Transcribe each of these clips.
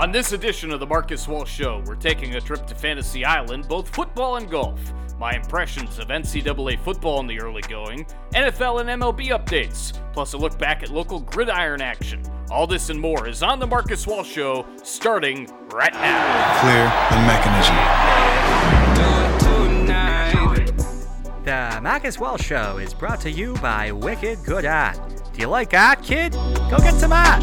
On this edition of the Marcus Walsh Show, we're taking a trip to Fantasy Island, both football and golf. My impressions of NCAA football in the early going, NFL and MLB updates, plus a look back at local gridiron action. All this and more is on the Marcus Walsh Show, starting right now. Clear the The Marcus Wells Show is brought to you by Wicked Good Art. Do you like art, kid? Go get some art.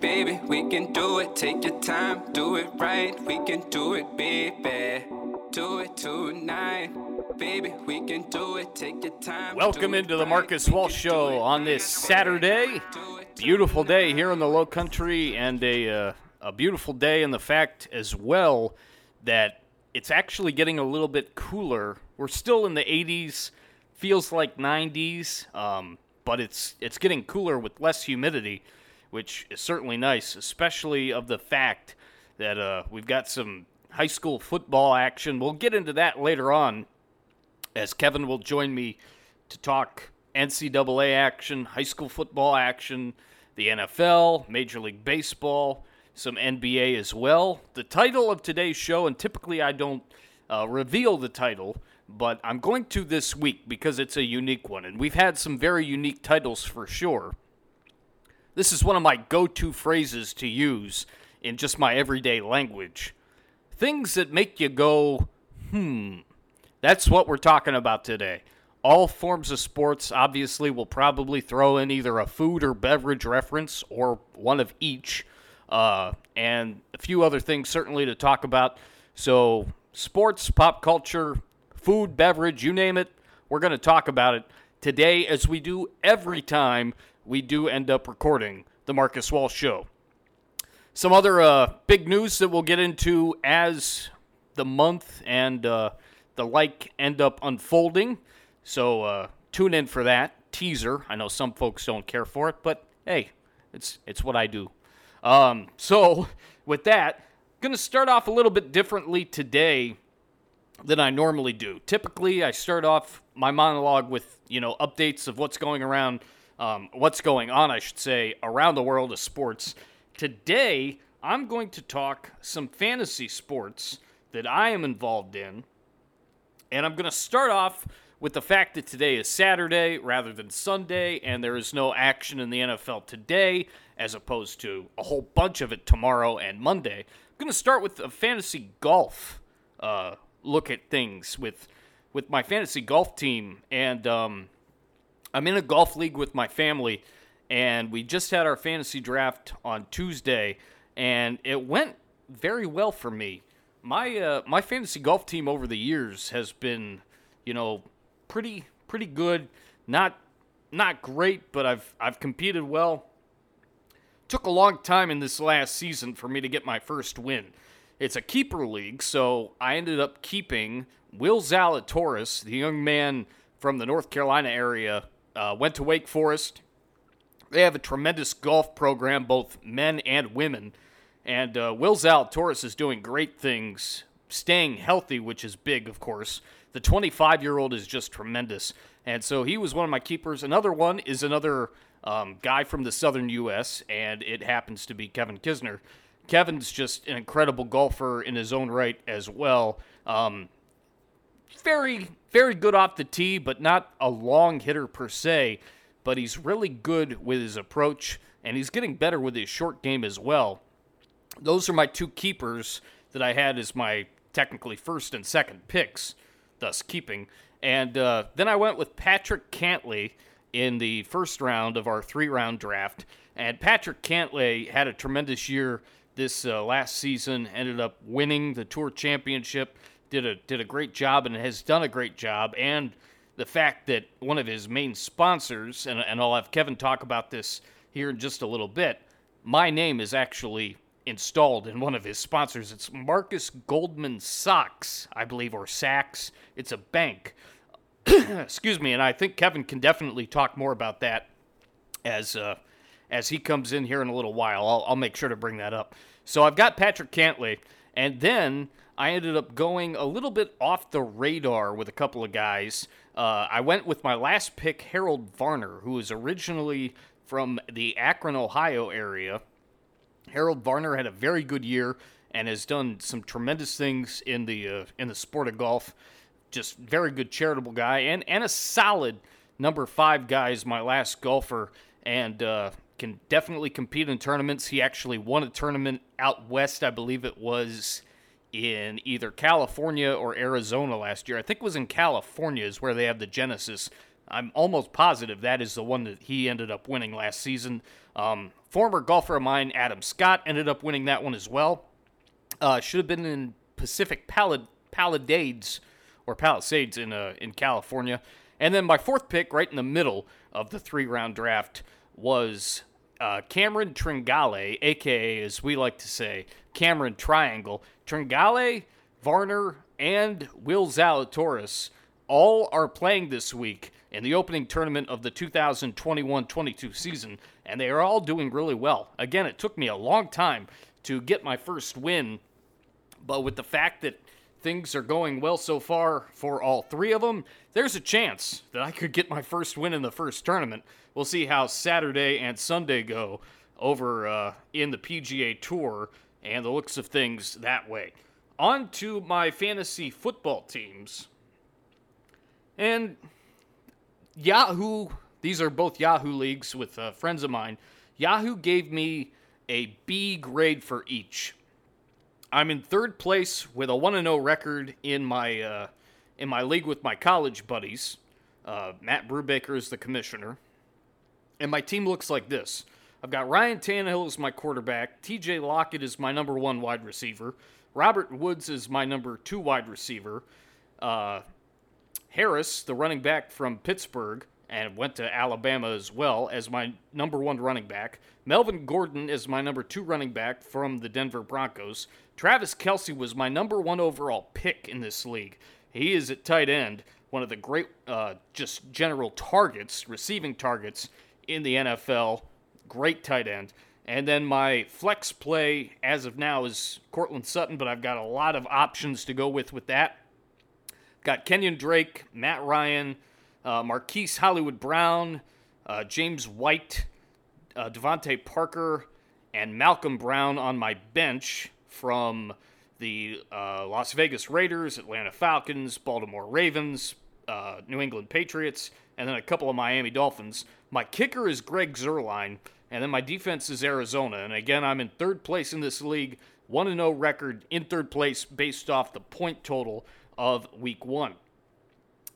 Baby, we can do it. Take your time, do it right. We can do it, baby. Do it tonight. Baby, we can do it. Take your time. Welcome into the. Marcus We Walsh Show it on this. Saturday. Beautiful day here in the Low Country, and a uh, a beautiful day in the fact as well that it's actually getting a little bit cooler. We're still in the 80s, feels like 90s, um, but it's it's getting cooler with less humidity, which is certainly nice, especially of the fact that uh, we've got some high school football action. We'll get into that later on as Kevin will join me to talk NCAA action, high school football action, the NFL, Major League Baseball, some NBA as well. The title of today's show, and typically I don't uh, reveal the title, but I'm going to this week because it's a unique one, and we've had some very unique titles for sure. This is one of my go to phrases to use in just my everyday language. Things that make you go, hmm. That's what we're talking about today. All forms of sports, obviously, will probably throw in either a food or beverage reference or one of each, uh, and a few other things certainly to talk about. So, sports, pop culture, food, beverage, you name it, we're going to talk about it today as we do every time we do end up recording the Marcus Walsh Show. Some other uh, big news that we'll get into as the month and uh, the like end up unfolding. So uh, tune in for that teaser. I know some folks don't care for it, but hey, it's it's what I do. Um, so with that, I'm going to start off a little bit differently today than I normally do. Typically, I start off my monologue with you know updates of what's going around, um, what's going on, I should say, around the world of sports. Today, I'm going to talk some fantasy sports that I am involved in, and I'm going to start off with the fact that today is Saturday rather than Sunday, and there is no action in the NFL today, as opposed to a whole bunch of it tomorrow and Monday. I'm going to start with a fantasy golf uh, look at things with with my fantasy golf team, and um, I'm in a golf league with my family, and we just had our fantasy draft on Tuesday, and it went very well for me. My uh, my fantasy golf team over the years has been, you know, pretty pretty good. Not not great, but I've I've competed well. Took a long time in this last season for me to get my first win. It's a keeper league, so I ended up keeping Will Zalatoris, the young man from the North Carolina area, uh, went to Wake Forest. They have a tremendous golf program, both men and women. And uh, Will Zalatoris is doing great things, staying healthy, which is big, of course. The 25 year old is just tremendous. And so he was one of my keepers. Another one is another um, guy from the southern U.S., and it happens to be Kevin Kisner. Kevin's just an incredible golfer in his own right as well. Um, very, very good off the tee, but not a long hitter per se. But he's really good with his approach, and he's getting better with his short game as well. Those are my two keepers that I had as my technically first and second picks, thus keeping. And uh, then I went with Patrick Cantlay in the first round of our three round draft. And Patrick Cantlay had a tremendous year this uh, last season, ended up winning the Tour Championship, did a, did a great job, and has done a great job. And the fact that one of his main sponsors, and, and I'll have Kevin talk about this here in just a little bit, my name is actually installed in one of his sponsors. It's Marcus Goldman Sachs, I believe, or Sachs. It's a bank. Excuse me, and I think Kevin can definitely talk more about that as uh, as he comes in here in a little while. I'll, I'll make sure to bring that up. So I've got Patrick Cantlay, and then I ended up going a little bit off the radar with a couple of guys. Uh, I went with my last pick, Harold Varner, who is originally from the Akron, Ohio area. Harold Varner had a very good year and has done some tremendous things in the uh, in the sport of golf. Just very good charitable guy and and a solid number five guy is my last golfer and uh, can definitely compete in tournaments. He actually won a tournament out west, I believe it was in either California or Arizona last year. I think it was in California is where they have the Genesis. I'm almost positive that is the one that he ended up winning last season. Um, former golfer of mine, Adam Scott, ended up winning that one as well. Uh, should have been in Pacific Palad- Palisades or Palisades in uh, in California. And then my fourth pick, right in the middle of the three round draft, was uh, Cameron Tringale, aka as we like to say, Cameron Triangle. Tringale, Varner, and Will Zalatoris all are playing this week in the opening tournament of the 2021 22 season, and they are all doing really well. Again, it took me a long time to get my first win, but with the fact that things are going well so far for all three of them, there's a chance that I could get my first win in the first tournament. We'll see how Saturday and Sunday go over uh, in the PGA Tour and the looks of things that way. On to my fantasy football teams. And Yahoo, these are both Yahoo leagues with uh, friends of mine. Yahoo gave me a B grade for each. I'm in third place with a 1 0 record in my, uh, in my league with my college buddies. Uh, Matt Brubaker is the commissioner. And my team looks like this I've got Ryan Tannehill as my quarterback, TJ Lockett is my number one wide receiver, Robert Woods is my number two wide receiver, uh, Harris, the running back from Pittsburgh, and went to Alabama as well as my number one running back. Melvin Gordon is my number two running back from the Denver Broncos. Travis Kelce was my number one overall pick in this league. He is at tight end, one of the great, uh, just general targets, receiving targets in the NFL. Great tight end. And then my flex play as of now is Courtland Sutton, but I've got a lot of options to go with with that. Got Kenyon Drake, Matt Ryan, uh, Marquise Hollywood Brown, uh, James White, uh, DeVante Parker, and Malcolm Brown on my bench from the uh, Las Vegas Raiders, Atlanta Falcons, Baltimore Ravens, uh, New England Patriots, and then a couple of Miami Dolphins. My kicker is Greg Zuerlein, and then my defense is Arizona. And again, I'm in third place in this league, 1 0 record in third place based off the point total of week one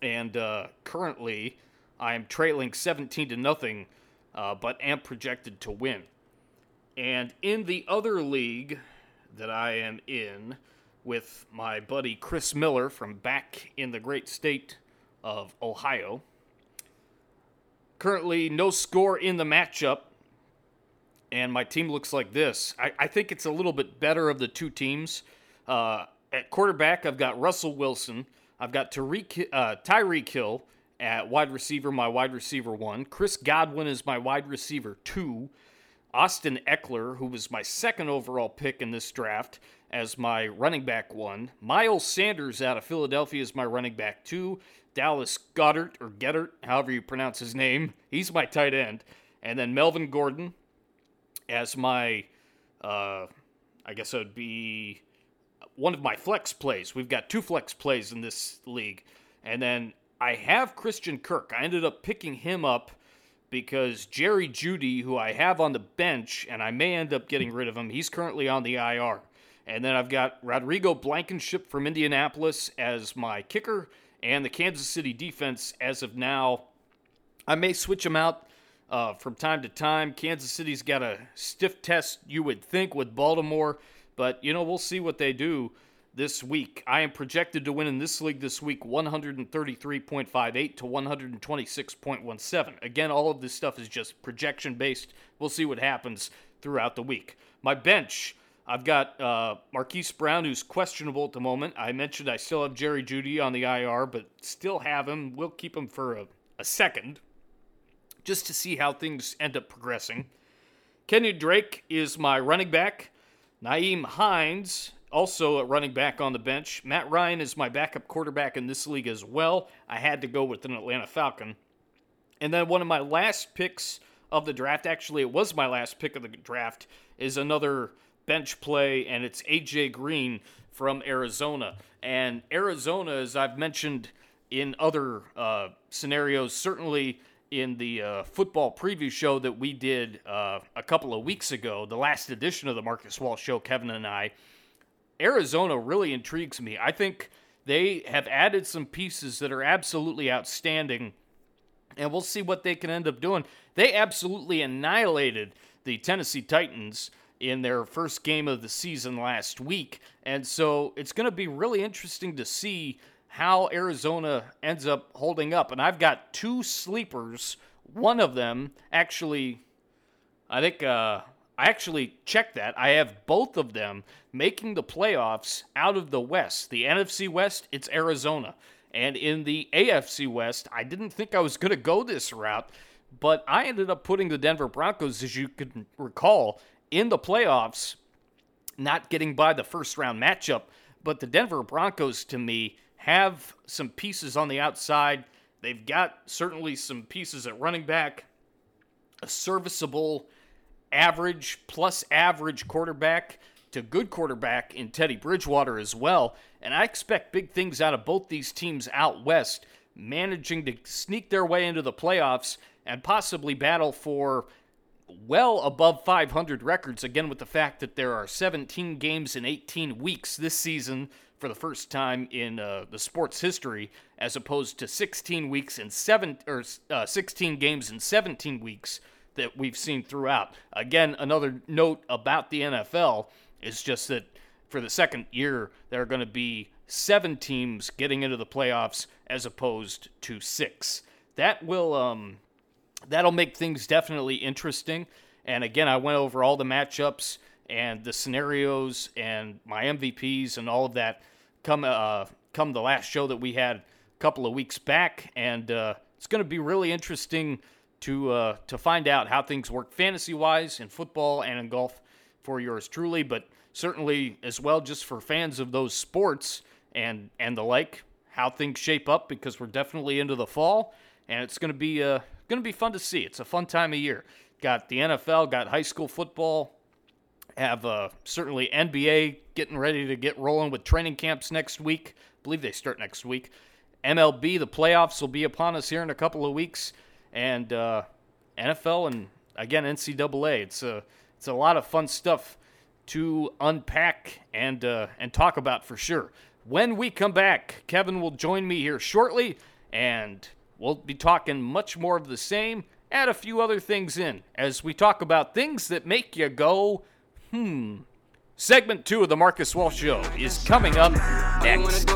and uh, currently I am trailing 17 to nothing, uh, but am projected to win. And in the other league that I am in with my buddy Chris Miller from back in the great state of Ohio, currently no score in the matchup. And my team looks like this. I, I think it's a little bit better of the two teams. Uh, at quarterback, I've got Russell Wilson I've got Tariq, uh, Tyreek Hill at wide receiver, my wide receiver one. Chris Godwin is my wide receiver two. Austin Ekeler, who was my second overall pick in this draft, as my running back one. Miles Sanders out of Philadelphia is my running back two. Dallas Goddard, or Gettert, however you pronounce his name, he's my tight end. And then Melvin Gordon as my, uh, I guess it would be one of my flex plays. We've got two flex plays in this league. And then I have Christian Kirk. I ended up picking him up because Jerry Jeudy, who I have on the bench, and I may end up getting rid of him, he's currently on the IR. And then I've got Rodrigo Blankenship from Indianapolis as my kicker, and the Kansas City defense as of now. I may switch them out uh, from time to time. Kansas City's got a stiff test, you would think, with Baltimore. But, you know, we'll see what they do this week. I am projected to win in this league this week 133.58 to 126.17. Again, all of this stuff is just projection based. We'll see what happens throughout the week. My bench. I've got uh, Marquise Brown, who's questionable at the moment. I mentioned I still have Jerry Jeudy on the IR, but still have him. We'll keep him for a, a second just to see how things end up progressing. Kenyon Drake is my running back. Nyheim Hines also a running back on the bench. Matt Ryan is my backup quarterback in this league as well. I had to go with an Atlanta Falcon. And then one of my last picks of the draft, actually, it was my last pick of the draft, is another bench play, and it's AJ Green from Arizona. And Arizona, as I've mentioned in other uh, scenarios, certainly in the uh, football preview show that we did uh, a couple of weeks ago, the last edition of the Marcus Walsh show, Kevin and I, Arizona really intrigues me. I think they have added some pieces that are absolutely outstanding, and we'll see what they can end up doing. They absolutely annihilated the Tennessee Titans in their first game of the season last week, and so it's going to be really interesting to see how Arizona ends up holding up. And I've got two sleepers. One of them actually, I think, uh, I actually checked that. I have both of them making the playoffs out of the West. The NFC West, it's Arizona. And in the AFC West, I didn't think I was going to go this route, but I ended up putting the Denver Broncos, as you can recall, in the playoffs, not getting by the first round matchup. But the Denver Broncos, to me, have some pieces on the outside. They've got certainly some pieces at running back, a serviceable, average plus average quarterback to good quarterback in Teddy Bridgewater as well. And I expect big things out of both these teams out west, managing to sneak their way into the playoffs and possibly battle for well above 500 records, again, with the fact that there are 17 games in 18 weeks this season for the first time in uh, the sport's history, as opposed to 16 weeks and seven or uh, 16 games in 17 weeks that we've seen throughout. Again, another note about the NFL is just that for the second year there are going to be seven teams getting into the playoffs as opposed to six. That will um, that'll make things definitely interesting. And again, I went over all the matchups and the scenarios and my MVPs and all of that come uh, come the last show that we had a couple of weeks back, and uh, it's going to be really interesting to uh, to find out how things work fantasy wise in football and in golf for yours truly, but certainly as well just for fans of those sports and and the like, how things shape up because we're definitely into the fall, and it's going to be uh, going to be fun to see. It's a fun time of year. Got the NFL, got high school football, have uh, certainly NBA getting ready to get rolling with training camps next week. I believe they start next week. MLB, the playoffs will be upon us here in a couple of weeks, and uh, NFL and again NCAA. It's a it's a lot of fun stuff to unpack and uh, and talk about for sure. When we come back, Kevin will join me here shortly, and we'll be talking much more of the same. Add a few other things in as we talk about things that make you go Hmm. Segment two of the Marcus Walsh Show is coming up next.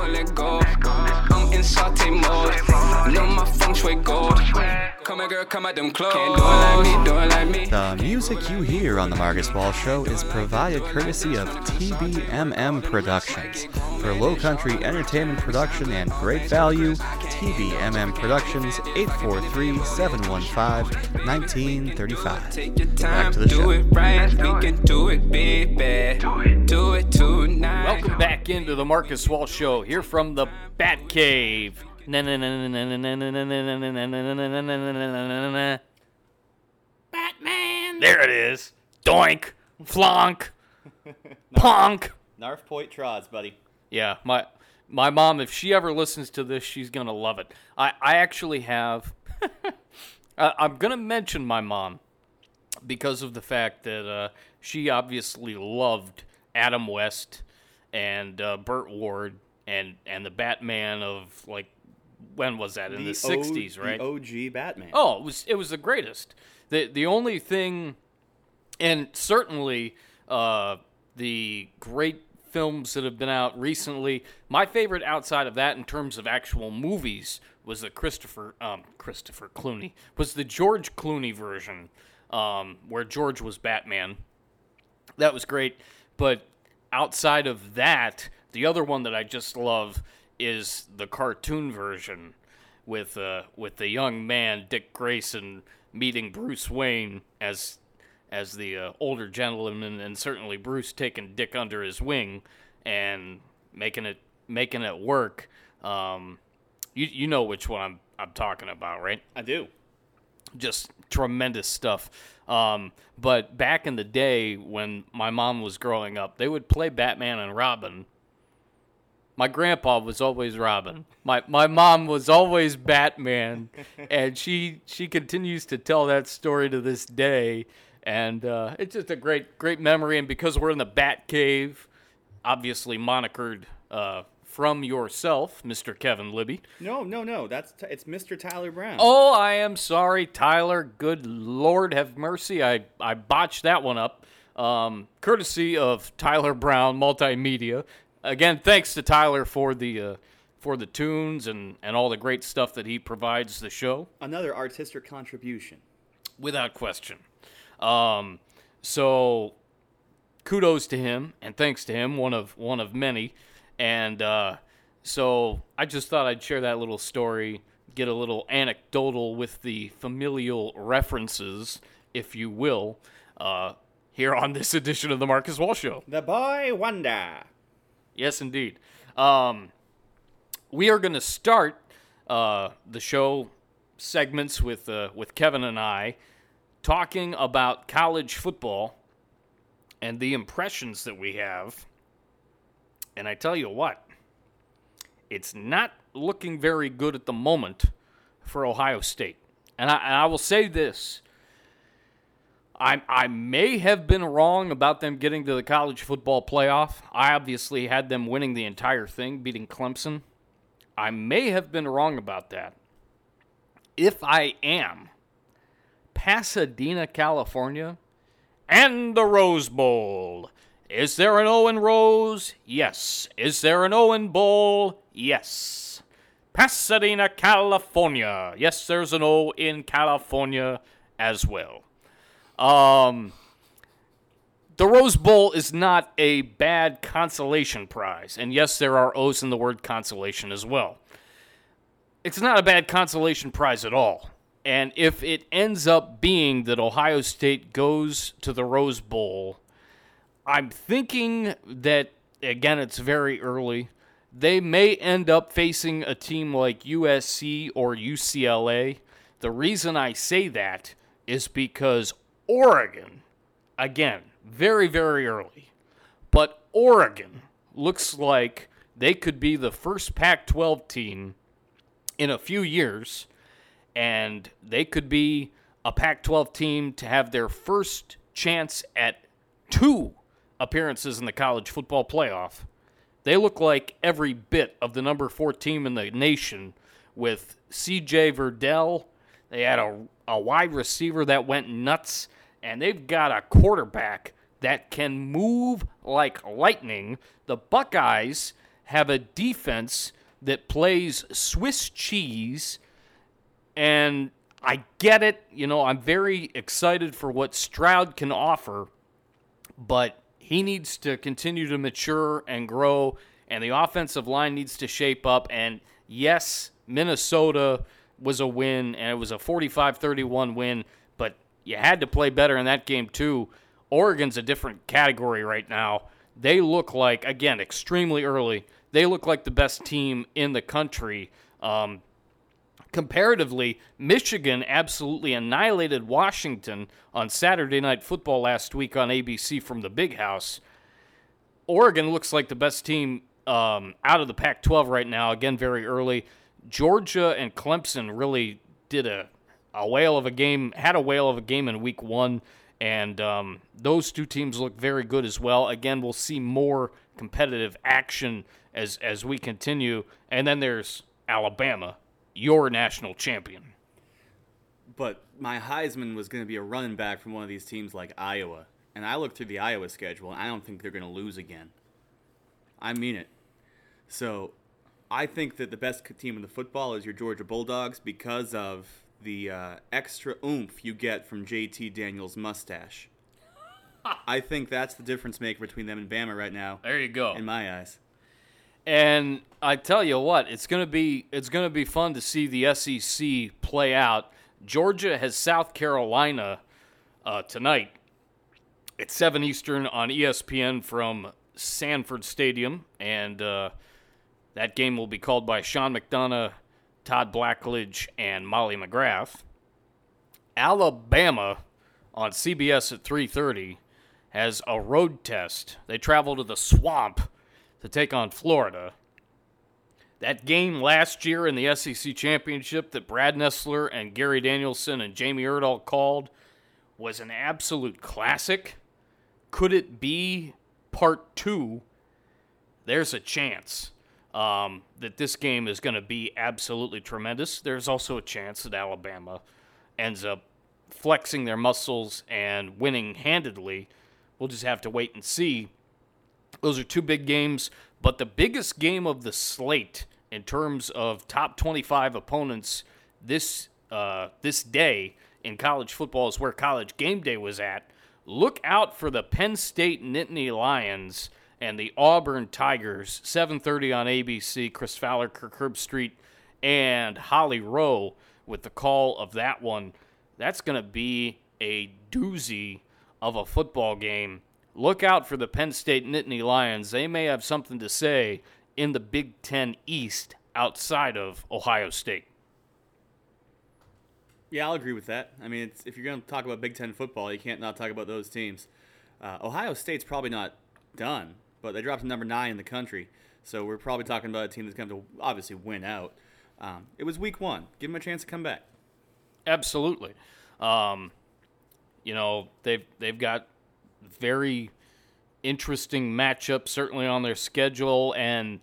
Come on, girl, come out them clothes. Can't do it like me, do it like me. The music you hear on The Marcus Walsh Show is provided courtesy of TBMM Productions. For low country entertainment production and great value, TBMM Productions 843 715 1935. Back to the do show. it right. We can do it, baby. Do it tonight. Welcome back into the Marcus Walsh Show here from the Bat Cave. Batman. There it is. Doink. Flonk. Ponk. Narf Point Trods, buddy. Yeah, my my mom, if she ever listens to this, she's gonna love it. I I actually have. I- I'm gonna mention my mom because of the fact that uh, she obviously loved Adam West and uh, Burt Ward and and the Batman of like when was that in the, O- '60s, right? The OG Batman. Oh, it was it was the greatest. the The only thing, and certainly uh, the great films that have been out recently. My favorite outside of that, in terms of actual movies, was the Christopher um, Christopher Clooney was the George Clooney version, um, where George was Batman. That was great, but outside of that, the other one that I just love is the cartoon version with uh, with the young man Dick Grayson meeting Bruce Wayne as as the uh, older gentleman, and certainly Bruce taking Dick under his wing, and making it making it work. Um, you you know which one I'm I'm talking about, right? I do. Just tremendous stuff. Um, but back in the day when my mom was growing up, they would play Batman and Robin. My grandpa was always Robin. My my mom was always Batman, and she she continues to tell that story to this day. And uh, it's just a great great memory. And because we're in the Bat Cave, obviously monikered uh, from yourself, Mr. Kevin Libby. No, no, no. That's t- it's Mr. Tyler Brown. Oh, I am sorry, Tyler. Good Lord, have mercy. I, I botched that one up. Um, courtesy of Tyler Brown Multimedia. Again, thanks to Tyler for the uh, for the tunes and, and all the great stuff that he provides the show. Another artistic contribution. Without question. Um, so kudos to him and thanks to him, one of one of many. And uh, so I just thought I'd share that little story, get a little anecdotal with the familial references, if you will, uh, here on this edition of the Marcus Walsh Show. The boy wonder. Yes, indeed. Um, we are going to start uh, the show segments with uh, with Kevin and I talking about college football and the impressions that we have. And I tell you what, it's not looking very good at the moment for Ohio State. And I, and I will say this. I, I may have been wrong about them getting to the college football playoff. I obviously had them winning the entire thing, beating Clemson. I may have been wrong about that. If I am, Pasadena, California, and the Rose Bowl. Is there an Owen Rose? Yes. Is there an Owen Bowl? Yes. Pasadena, California. Yes, there's an O in California as well. Um, the Rose Bowl is not a bad consolation prize. And yes, there are O's in the word consolation as well. It's not a bad consolation prize at all. And if it ends up being that Ohio State goes to the Rose Bowl, I'm thinking that, again, it's very early. They may end up facing a team like USC or UCLA. The reason I say that is because Oregon, again, very, very early, but Oregon looks like they could be the first Pac 12 team in a few years and they could be a Pac 12 team to have their first chance at two appearances in the college football playoff. They look like every bit of the number four team in the nation with CJ Verdell. They had a, a wide receiver that went nuts, and they've got a quarterback that can move like lightning. The Buckeyes have a defense that plays Swiss cheese and I get it. You know, I'm very excited for what Stroud can offer, but he needs to continue to mature and grow, and the offensive line needs to shape up. And yes, Minnesota was a win, and it was a 45 31 win, but you had to play better in that game, too. Oregon's a different category right now. They look like, again, extremely early, they look like the best team in the country. Um, Comparatively, Michigan absolutely annihilated Washington on Saturday Night Football last week on ABC from the Big House. Oregon looks like the best team um, out of the Pac 12 right now, again, very early. Georgia and Clemson really did a, a whale of a game, had a whale of a game in week one, and um, those two teams look very good as well. Again, we'll see more competitive action as, as we continue. And then there's Alabama your national champion. But my Heisman was going to be a running back from one of these teams like Iowa. And I looked through the Iowa schedule, and I don't think they're going to lose again. I mean it. So I think that the best team in the football is your Georgia Bulldogs because of the uh, extra oomph you get from JT Daniels' mustache. I think that's the difference maker between them and Bama right now. There you go. In my eyes. And I tell you what, it's gonna be it's gonna be fun to see the SEC play out. Georgia has South Carolina uh, tonight at seven Eastern on ESPN from Sanford Stadium, and uh, that game will be called by Sean McDonough, Todd Blackledge, and Molly McGrath. Alabama on CBS at 3:30 has a road test. They travel to the swamp to take on Florida. That game last year in the SEC championship that Brad Nessler and Gary Danielson and Jamie Erdahl called was an absolute classic. Could it be part two? There's a chance um, that this game is going to be absolutely tremendous. There's also a chance that Alabama ends up flexing their muscles and winning handedly. We'll just have to wait and see. Those are two big games, but the biggest game of the slate in terms of top 25 opponents this uh, this day in college football is where college game day was at. Look out for the Penn State Nittany Lions and the Auburn Tigers, 7:30 on ABC. Chris Fowler, Kirk Herbstreit, and Holly Rowe with the call of that one. That's going to be a doozy of a football game. Look out for the Penn State Nittany Lions. They may have something to say in the Big Ten East outside of Ohio State. Yeah, I'll agree with that. I mean, if you're going to talk about Big Ten football, you can't not talk about those teams. Uh, Ohio State's probably not done, but they dropped to number nine in the country. So we're probably talking about a team that's going to obviously win out. Um, it was week one. Give them a chance to come back. Absolutely. Um, you know, they've they've got very interesting matchup certainly on their schedule, and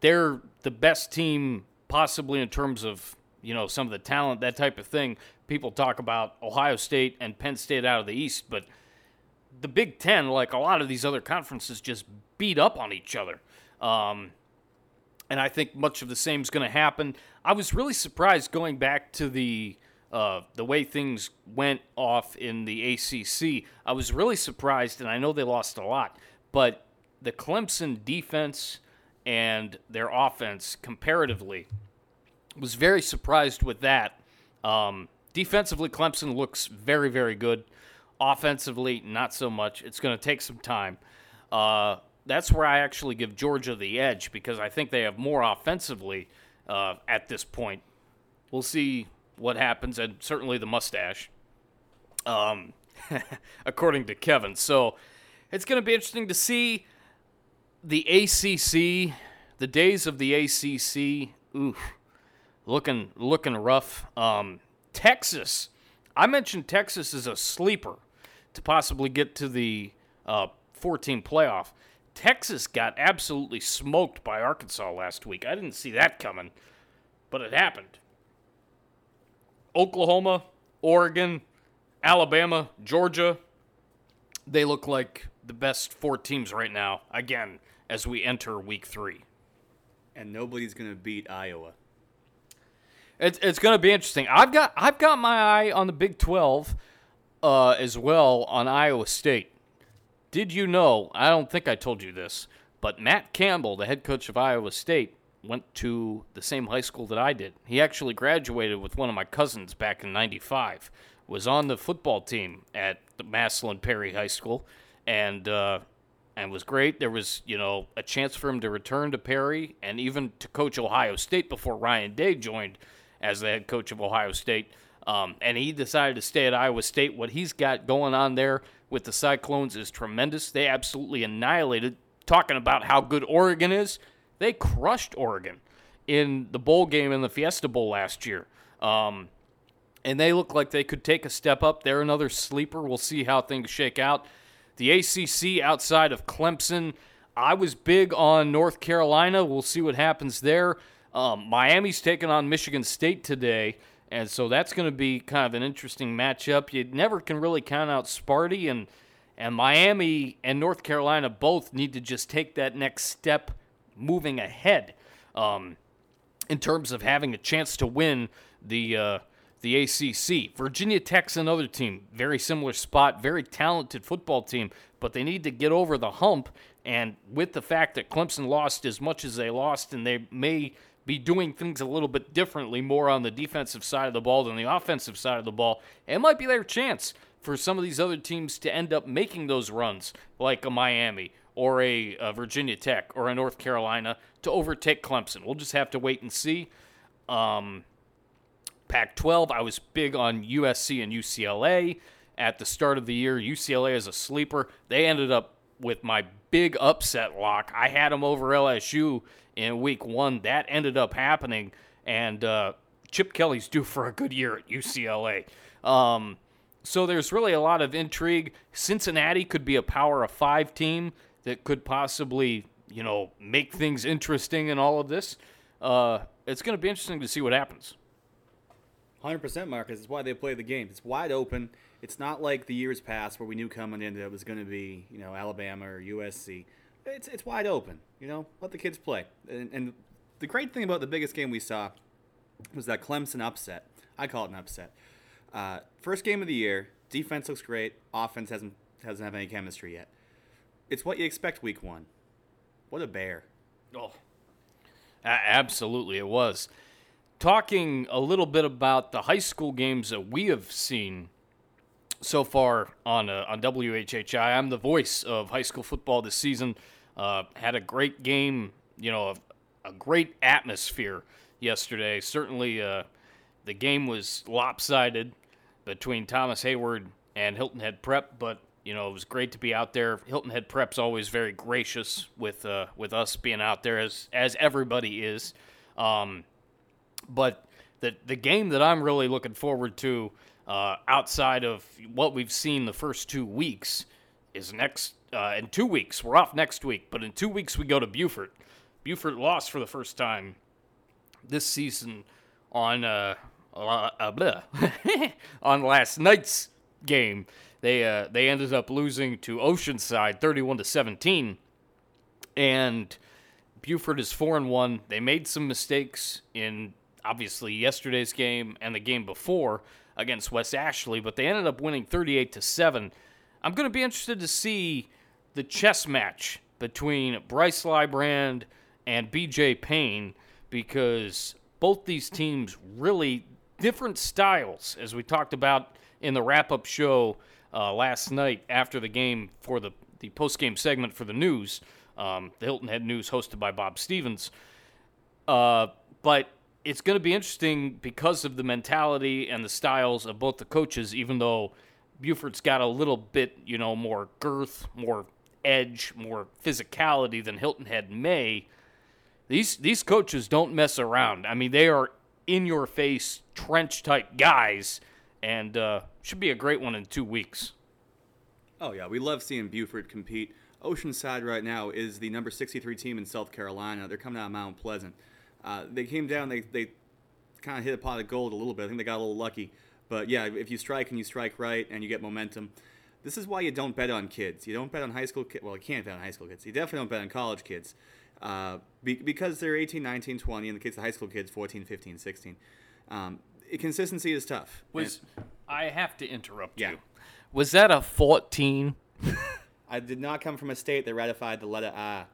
they're the best team possibly in terms of you know some of the talent, that type of thing. People talk about Ohio State and Penn State out of the East, but the Big Ten, like a lot of these other conferences, just beat up on each other. Um, and I think much of the same is going to happen. I was really surprised going back to the uh, the way things went off in the ACC. I was really surprised, and I know they lost a lot, but the Clemson defense and their offense comparatively was very surprised with that. Um, defensively, Clemson looks very, very good. Offensively, not so much. It's going to take some time. Uh, that's where I actually give Georgia the edge because I think they have more offensively uh, at this point. We'll see what happens, and certainly the mustache, um, according to Kevin. So it's going to be interesting to see the ACC, the days of the ACC. Oof, looking looking rough. Um, Texas, I mentioned Texas as a sleeper to possibly get to the uh, 14 playoff. Texas got absolutely smoked by Arkansas last week. I didn't see that coming, but it happened. Oklahoma, Oregon, Alabama, Georgia, they look like the best four teams right now, again, as we enter week three. And nobody's going to beat Iowa. It's, it's going to be interesting. I've got I've got my eye on the Big 12 uh, as well on Iowa State. Did you know? I don't think I told you this, but Matt Campbell, the head coach of Iowa State, went to the same high school that I did. He actually graduated with one of my cousins back in 95. Was on the football team at the Massillon Perry High School and uh, and was great. There was, you know, a chance for him to return to Perry and even to coach Ohio State before Ryan Day joined as the head coach of Ohio State. Um, and he decided to stay at Iowa State. What he's got going on there with the Cyclones is tremendous. They absolutely annihilated. Talking about how good Oregon is, they crushed Oregon in the bowl game in the Fiesta Bowl last year. Um, and they look like they could take a step up. They're another sleeper. We'll see how things shake out. The ACC outside of Clemson, I was big on North Carolina. We'll see what happens there. Um, Miami's taking on Michigan State today, and so that's going to be kind of an interesting matchup. You never can really count out Sparty, and and Miami and North Carolina both need to just take that next step moving ahead um, in terms of having a chance to win the uh, the ACC. Virginia Tech's another team, very similar spot, very talented football team, but they need to get over the hump. And with the fact that Clemson lost as much as they lost, and they may be doing things a little bit differently, more on the defensive side of the ball than the offensive side of the ball, it might be their chance for some of these other teams to end up making those runs, like a Miami or a, a Virginia Tech or a North Carolina to overtake Clemson. We'll just have to wait and see. Um, Pac 12, I was big on USC and UCLA at the start of the year. UCLA is a sleeper. They ended up with my big upset lock. I had them over LSU in week one. That ended up happening, and uh, Chip Kelly's due for a good year at UCLA. Um, so there's really a lot of intrigue. Cincinnati could be a power of five team that could possibly, you know, make things interesting in all of this. Uh, it's going to be interesting to see what happens. 100% Marcus. It's why they play the game. It's wide open. It's not like the years past where we knew coming in that it was going to be, you know, Alabama or USC. It's, it's wide open. You know, let the kids play. And, and the great thing about the biggest game we saw was that Clemson upset. I call it an upset. Uh, first game of the year. Defense looks great. Offense hasn't doesn't have any chemistry yet. It's what you expect week one. What a bear. Oh, absolutely, it was. Talking a little bit about the high school games that we have seen so far on uh, on WHHI. I'm the voice of high school football this season. Uh, had a great game, you know, a, a great atmosphere yesterday. Certainly, uh, the game was lopsided between Thomas Heyward and Hilton Head Prep, but you know it was great to be out there. Hilton Head Prep's always very gracious with uh, with us being out there as as everybody is. Um, but the the game that I'm really looking forward to uh, outside of what we've seen the first two weeks is next uh, in two weeks. We're off next week, but in two weeks we go to Beaufort. Beaufort lost for the first time this season on uh, uh, on last night's game. They uh, they ended up losing to Oceanside 31 to 17, and Beaufort is four and one. They made some mistakes in obviously yesterday's game and the game before against West Ashley, but they ended up winning 38 to 7. I'm going to be interested to see the chess match between Bryce Lybrand and BJ Payne because both these teams really different styles, as we talked about in the wrap up show uh, last night after the game for the, the post game segment for the news, um, the Hilton Head News hosted by Bob Stevens. Uh, but it's going to be interesting because of the mentality and the styles of both the coaches, even though Beaufort's got a little bit, you know, more girth, more edge, more physicality than Hilton Head may. These these coaches don't mess around. I mean, they are in your face trench type guys, and uh, should be a great one in two weeks. Oh yeah, we love seeing Beaufort compete. Oceanside right now is the number 63 team in South Carolina. They're coming out of Mount Pleasant. Uh, they came down. They they kind of hit a pot of gold a little bit. I think they got a little lucky. But yeah, if you strike and you strike right and you get momentum, this is why you don't bet on kids. You don't bet on high school kids. Well, you can't bet on high school kids. You definitely don't bet on college kids uh, be- because they're 18, 19, 20, and the case of high school kids, 14, 15, 16. Um, consistency is tough. Was and, I have to interrupt yeah. you? Was that a 14? I did not come from a state that ratified the letter I.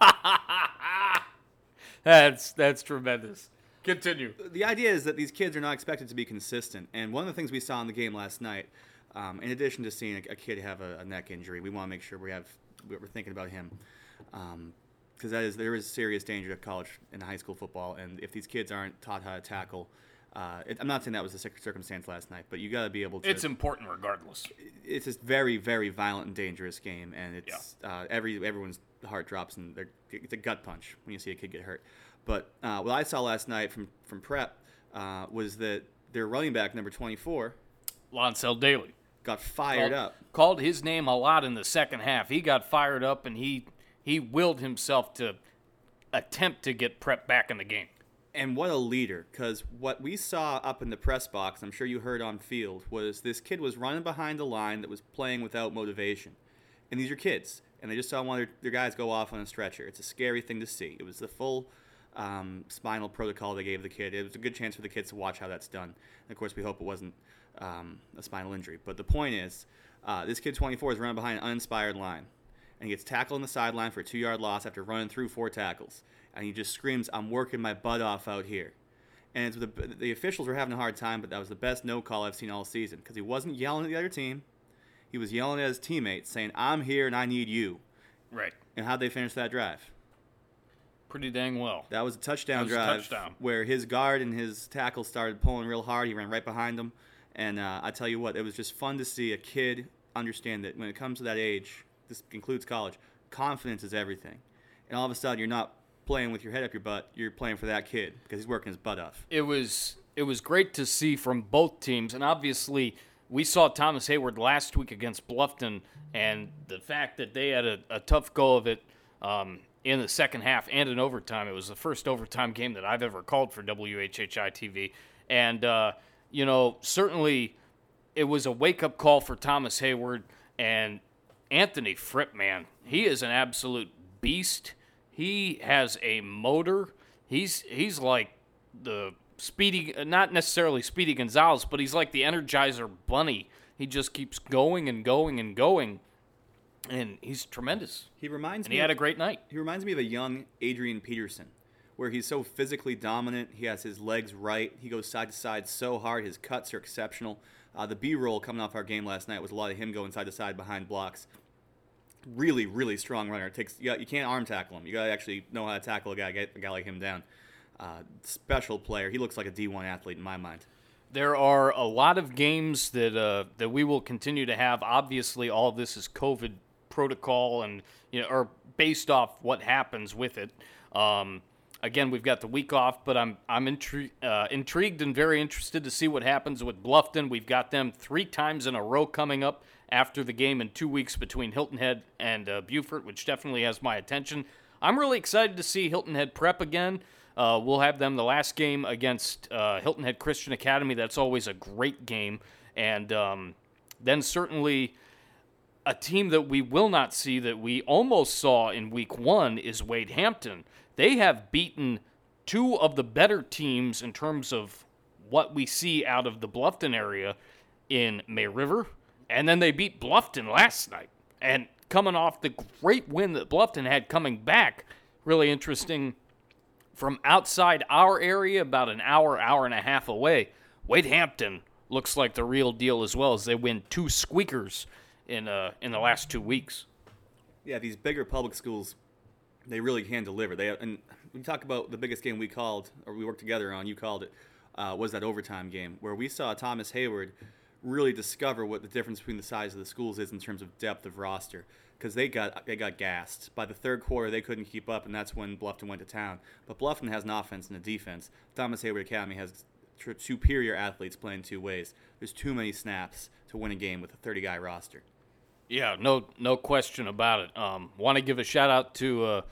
That's that's tremendous. Continue. The idea is that these kids are not expected to be consistent, and one of the things we saw in the game last night, um, in addition to seeing a, a kid have a, a, neck injury, we want to make sure we have we're thinking about him, because um, that is there is serious danger to college and high school football, and if these kids aren't taught how to tackle. Uh, it, I'm not saying that was the circumstance last night, but you got to be able to. It's important regardless. It's a very, very violent and dangerous game, and it's yeah. uh, every everyone's heart drops and it's a gut punch when you see a kid get hurt. But uh, what I saw last night from from prep uh, was that their running back number 24, Lonsell Daly, got fired called, up. Called his name a lot in the second half. He got fired up and he he willed himself to attempt to get prep back in the game. And what a leader! Because what we saw up in the press box, I'm sure you heard on field, was this kid was running behind a line that was playing without motivation. And these are kids and they just saw one of their, their, guys go off on a stretcher. It's a scary thing to see. It was the full um, spinal protocol they gave the kid. It was a good chance for the kids to watch how that's done. And of course, we hope it wasn't um, a spinal injury. But the point is, uh, this kid 24 is running behind an uninspired line, and he gets tackled on the sideline for a two-yard loss after running through four tackles, and he just screams, "I'm working my butt off out here." And the, the officials were having a hard time, but that was the best no call I've seen all season because he wasn't yelling at the other team he was yelling at his teammates, saying, I'm here and I need you. Right. And how'd they finish that drive? Pretty dang well. That was a touchdown was a drive touchdown. where his guard and his tackle started pulling real hard. He ran right behind him. And uh, I tell you what, it was just fun to see a kid understand that when it comes to that age, this includes college, confidence is everything. And all of a sudden, you're not playing with your head up your butt. You're playing for that kid because he's working his butt off. it was it was great to see from both teams, and obviously we saw Thomas Heyward last week against Bluffton, and the fact that they had a, a tough go of it um, in the second half and in overtime. It was the first overtime game that I've ever called for WHHI TV, and uh, you know certainly it was a wake up call for Thomas Heyward and Anthony Fripp. Man, he is an absolute beast. He has a motor. He's he's like the speedy, not necessarily Speedy Gonzalez, but he's like the Energizer Bunny. He just keeps going and going and going, and he's tremendous. He reminds And me he had a great night. He reminds me of a young Adrian Peterson, where he's so physically dominant. He has his legs right. He goes side to side so hard. His cuts are exceptional. Uh, the B-roll coming off our game last night was a lot of him going side to side behind blocks. Really, really strong runner. It takes you, got, you can't arm tackle him. You got to actually know how to tackle a guy, get a guy like him down. Uh, special player. He looks like a D1 athlete in my mind. There are a lot of games that uh, that we will continue to have. Obviously, all of this is COVID protocol and you know, or based off what happens with it. Um, again, we've got the week off, but I'm I'm intri- uh, intrigued and very interested to see what happens with Bluffton. We've got them three times in a row coming up after the game in two weeks between Hilton Head and uh, Beaufort, which definitely has my attention. I'm really excited to see Hilton Head prep again. Uh, we'll have them the last game against uh, Hilton Head Christian Academy. That's always a great game. And um, then certainly a team that we will not see that we almost saw in week one is Wade Hampton. They have beaten two of the better teams in terms of what we see out of the Bluffton area in May River. And then they beat Bluffton last night. And coming off the great win that Bluffton had coming back, really interesting from outside our area, about an hour, hour and a half away, Wade Hampton looks like the real deal as well as they win two squeakers in uh, in the last two weeks. Yeah, these bigger public schools, they really can deliver. They and we talk about the biggest game we called or we worked together on. You called it uh, was that overtime game where we saw Thomas Heyward really discover what the difference between the size of the schools is in terms of depth of roster because they got they got gassed by the third quarter. They couldn't keep up, and that's when Bluffton went to town. But Bluffton has an offense and a defense. Thomas Heyward Academy has tr- superior athletes playing two ways. There's too many snaps to win a game with a 30 guy roster. Yeah, no, no question about it. Um, Want to give a shout out to uh,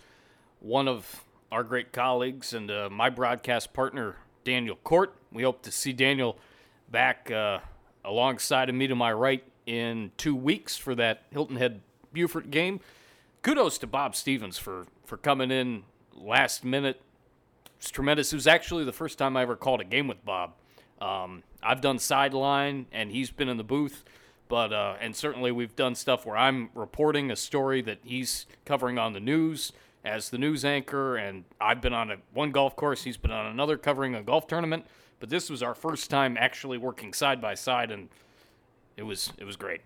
one of our great colleagues and uh, my broadcast partner, Daniel Court. We hope to see Daniel back uh, alongside of me to my right in two weeks for that Hilton Head Beaufort game. Kudos to Bob Stevens for for coming in last minute. It's tremendous. It was actually the first time I ever called a game with Bob. Um, I've done sideline, and he's been in the booth, but uh, and certainly we've done stuff where I'm reporting a story that he's covering on the news as the news anchor, and I've been on a, one golf course, he's been on another covering a golf tournament. But this was our first time actually working side by side, and it was it was great.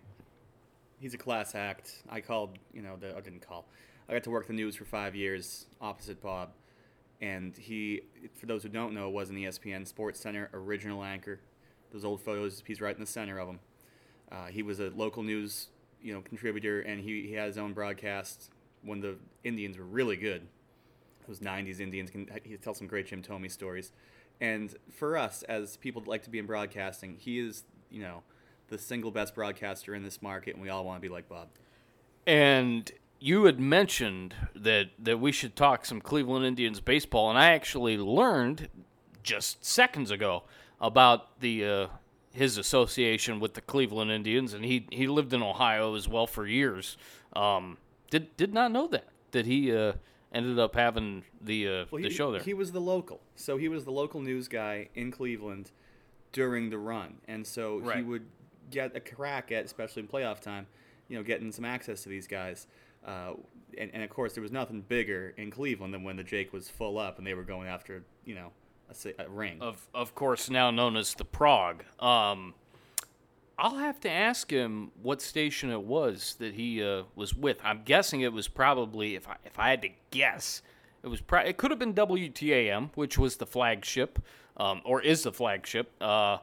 He's a class act. I called, you know, the, I didn't call. I got to work the news for five years opposite Bob, and he, for those who don't know, was an ESPN Sports Center original anchor. Those old photos, he's right in the center of them. Uh, he was a local news, you know, contributor, and he, he had his own broadcast when the Indians were really good. Those '90s Indians can he tells some great Jim Thome stories, and for us as people that like to be in broadcasting, he is, you know, the single best broadcaster in this market, and we all want to be like Bob. And you had mentioned that that we should talk some Cleveland Indians baseball, and I actually learned just seconds ago about the uh, his association with the Cleveland Indians, and he he lived in Ohio as well for years. Um, did did not know that that he uh, ended up having the uh, Well, the he, show there. He was the local, so he was the local news guy in Cleveland during the run, and so he would get a crack at, especially in playoff time, you know, getting some access to these guys. Uh, and, and of course, there was nothing bigger in Cleveland than when the Jake was full up and they were going after, you know, a, a ring. of of course now known as the Prog. Um, I'll have to ask him what station it was that he uh, was with. I'm guessing it was probably, if I, if I had to guess, it was pro- it could have been WTAM, which was the flagship, um, or is the flagship. Uh,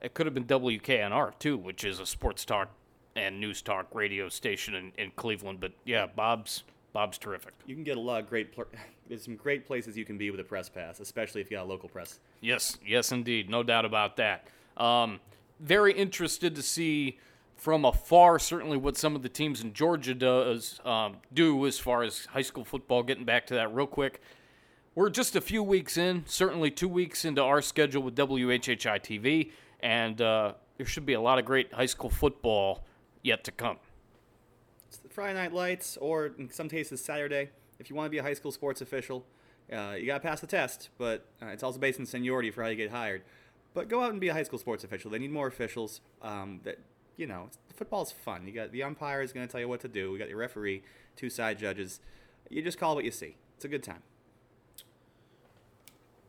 it could have been WKNR too, which is a sports talk and news talk radio station in, in Cleveland. But yeah, Bob's Bob's terrific. You can get a lot of great. Pl- there's some great places you can be with a press pass, especially if you got a local press. Yes, yes, indeed, no doubt about that. Um, very interested to see from afar, certainly what some of the teams in Georgia does um, do as far as high school football. Getting back to that real quick, we're just a few weeks in, certainly two weeks into our schedule with WHHI TV, and uh, there should be a lot of great high school football yet to come. It's the Friday Night Lights, or in some cases Saturday. If you want to be a high school sports official, uh, you got to pass the test, but uh, it's also based on seniority for how you get hired. But go out and be a high school sports official. They need more officials. Um, that you know, football's fun. You got the umpire is going to tell you what to do. We got your referee, two side judges. You just call what you see. It's a good time.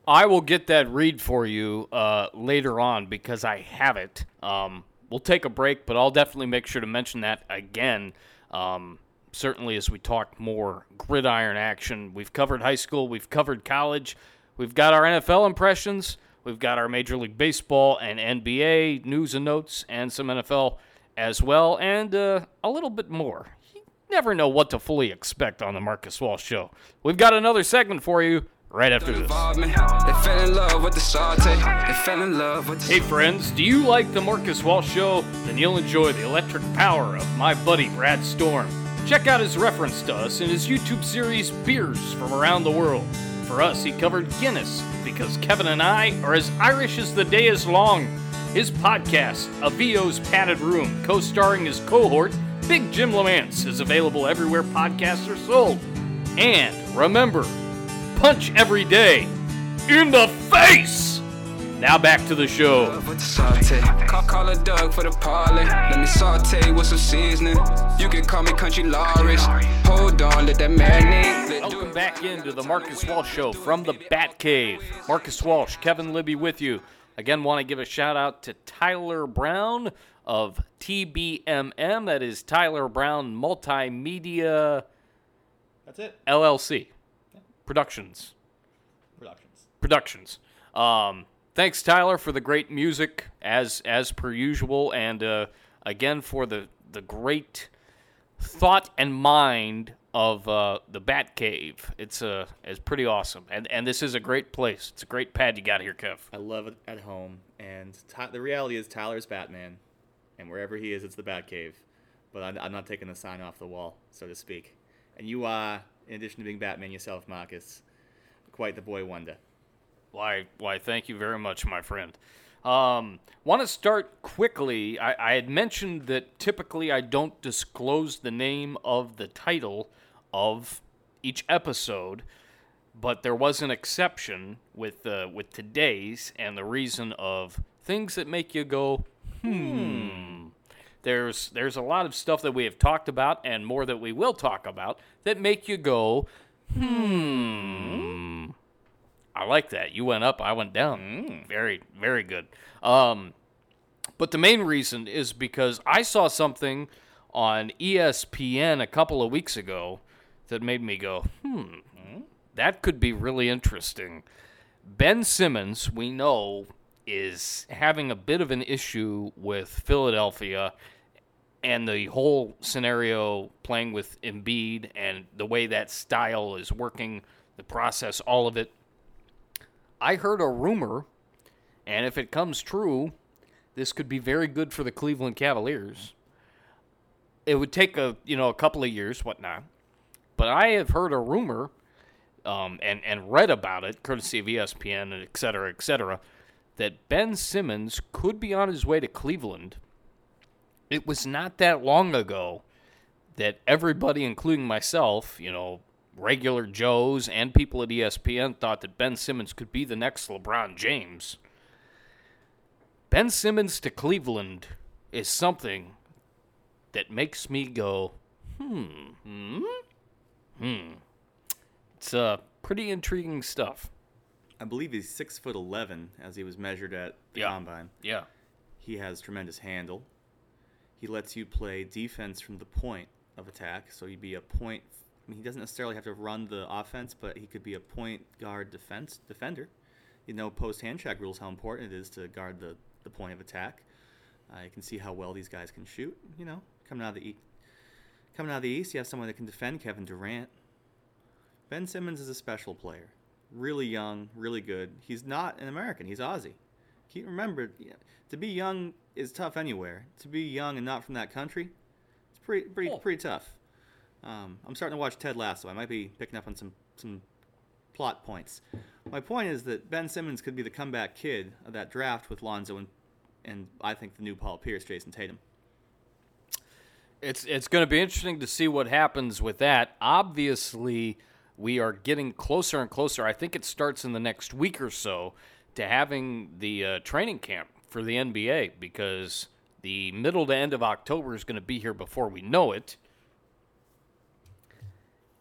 I will get that read for you uh, later on because I have it. Um, we'll take a break, but I'll definitely make sure to mention that again. Um, certainly, as we talk more gridiron action, we've covered high school, we've covered college, we've got our NFL impressions. We've got our Major League Baseball and NBA news and notes, and some NFL as well, and uh, a little bit more. You never know what to fully expect on the Marcus Walsh Show. We've got another segment for you right after this. Hey friends, do you like the Marcus Walsh Show? Then you'll enjoy the electric power of my buddy Brad Storm. Check out his reference to us in his YouTube series Beers from Around the World. For us, he covered Guinness because Kevin and I are as Irish as the day is long. His podcast, A VO's Padded Room, co starring his cohort, Big Jim Lamance, is available everywhere podcasts are sold. And remember, punch every day in the face! Now back to the show. Call, call a Doug for the parley. Let me saute with some seasoning. You can call me Country Loris. Hold on, let that marinate. Welcome back into the Marcus Walsh Show from the Bat Cave. Marcus Walsh, Kevin Libby with you. Again, want to give a shout out to Tyler Brown of TBMM. That is Tyler Brown Multimedia. That's it. LLC. Productions. Productions. Productions. Um, thanks, Tyler, for the great music as as per usual, and uh, again for the the great thought and mind of uh, the Bat Cave. It's uh, it's pretty awesome, and and this is a great place. It's a great pad you got here, Kev. I love it at home, and Ty- the reality is Tyler's Batman, and wherever he is, it's the Bat Cave. But I, I'm not taking the sign off the wall, so to speak. And you are, in addition to being Batman yourself, Marcus, quite the boy wonder. Why, why? Thank you very much, my friend. Um, Want to start quickly. I, I had mentioned that typically I don't disclose the name of the title of each episode, but there was an exception with uh, with today's, and the reason of things that make you go, hmm. There's there's a lot of stuff that we have talked about, and more that we will talk about that make you go, hmm. I like that. You went up, I went down. Very, very good. Um, but the main reason is because I saw something on ESPN a couple of weeks ago that made me go, hmm, that could be really interesting. Ben Simmons, we know, is having a bit of an issue with Philadelphia and the whole scenario playing with Embiid and the way that style is working, the process, all of it. I heard a rumor, and if it comes true, this could be very good for the Cleveland Cavaliers. It would take a you know a couple of years, whatnot, but I have heard a rumor, um, and and read about it, courtesy of ESPN, et cetera, et cetera, that Ben Simmons could be on his way to Cleveland. It was not that long ago that everybody, including myself, you know, regular Joes and people at ESPN thought that Ben Simmons could be the next LeBron James. Ben Simmons to Cleveland is something that makes me go, hmm, hmm, hmm. It's uh, pretty intriguing stuff. I believe he's six foot eleven as he was measured at the Yeah. combine. Yeah. He has tremendous handle. He lets you play defense from the point of attack, so he'd be a point. I mean, he doesn't necessarily have to run the offense, but he could be a point guard defense defender. You know, post hand check rules how important it is to guard the, the point of attack. Uh, you can see how well these guys can shoot. You know, coming out of the e- coming out of the East, you have someone that can defend Kevin Durant. Ben Simmons is a special player, really young, really good. He's not an American; he's Aussie. Keep remember, to be young is tough anywhere. To be young and not from that country, it's pretty pretty pretty tough. Um, I'm starting to watch Ted Lasso. I might be picking up on some some plot points. My point is that Ben Simmons could be the comeback kid of that draft with Lonzo and and I think the new Paul Pierce, Jayson Tatum. It's it's going to be interesting to see what happens with that. Obviously, we are getting closer and closer. I think it starts in the next week or so to having the uh, training camp for the NBA because the middle to end of October is going to be here before we know it.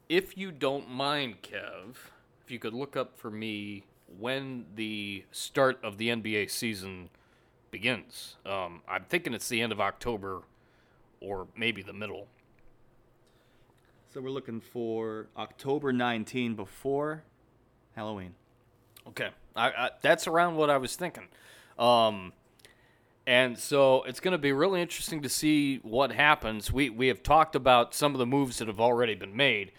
If you don't mind, Kev, if you could look up for me when the start of the NBA season begins. Um, I'm thinking it's the end of October or maybe the middle. So we're looking for October 19 before Halloween. Okay, I, I, that's around what I was thinking. Um, and so it's going to be really interesting to see what happens. We we have talked about some of the moves that have already been made.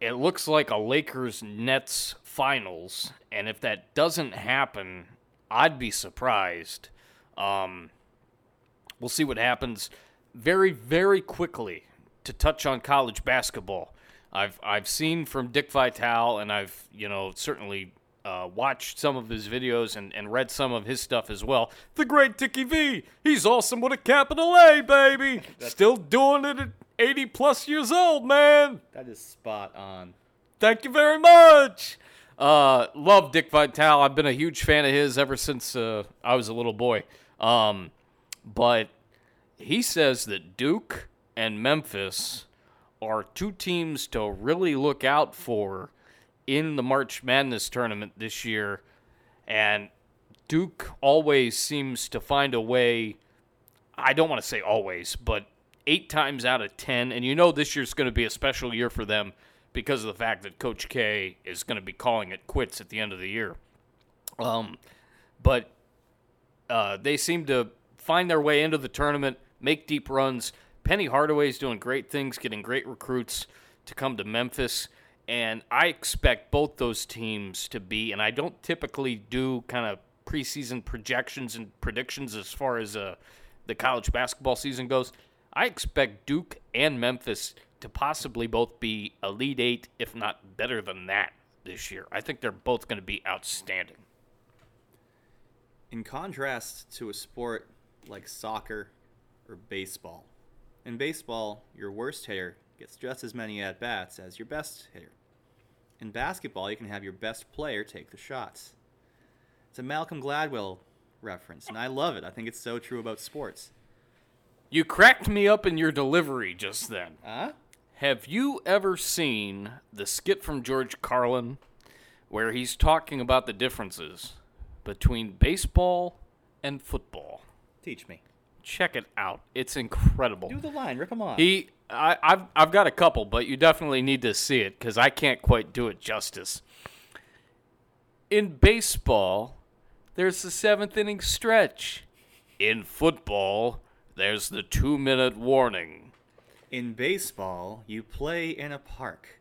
It looks like a Lakers Nets finals, and if that doesn't happen, I'd be surprised. Um, we'll see what happens. Very very quickly to touch on college basketball. I've I've seen from Dick Vitale, and I've you know certainly uh, watched some of his videos and, and read some of his stuff as well. The great Dickie V, he's awesome with a capital A, baby. Still doing it at 80 plus years old, man. That is spot on. Thank you very much. Uh, love Dick Vitale. I've been a huge fan of his ever since uh, I was a little boy. Um, but he says that Duke and Memphis are two teams to really look out for in the March Madness tournament this year. And Duke always seems to find a way. I don't want to say always, but eight times out of ten, and you know this year's going to be a special year for them because of the fact that Coach K is going to be calling it quits at the end of the year. Um, but uh, they seem to find their way into the tournament, make deep runs. Penny Hardaway's doing great things, getting great recruits to come to Memphis. And I expect both those teams to be, and I don't typically do kind of preseason projections and predictions as far as uh, the college basketball season goes. I expect Duke and Memphis to possibly both be Elite Eight, if not better than that, this year. I think they're both going to be outstanding. In contrast to a sport like soccer or baseball, in baseball, your worst hitter gets just as many at bats as your best hitter. In basketball, you can have your best player take the shots. It's a Malcolm Gladwell reference, and I love it. I think it's so true about sports. You cracked me up in your delivery just then. Huh? Have you ever seen the skit from George Carlin where he's talking about the differences between baseball and football? Teach me. Check it out. It's incredible. Do the line. Rip them off. He, I, I've, I've got a couple, but you definitely need to see it because I can't quite do it justice. In baseball, there's the seventh inning stretch. In football, there's the two minute warning. In baseball, you play in a park.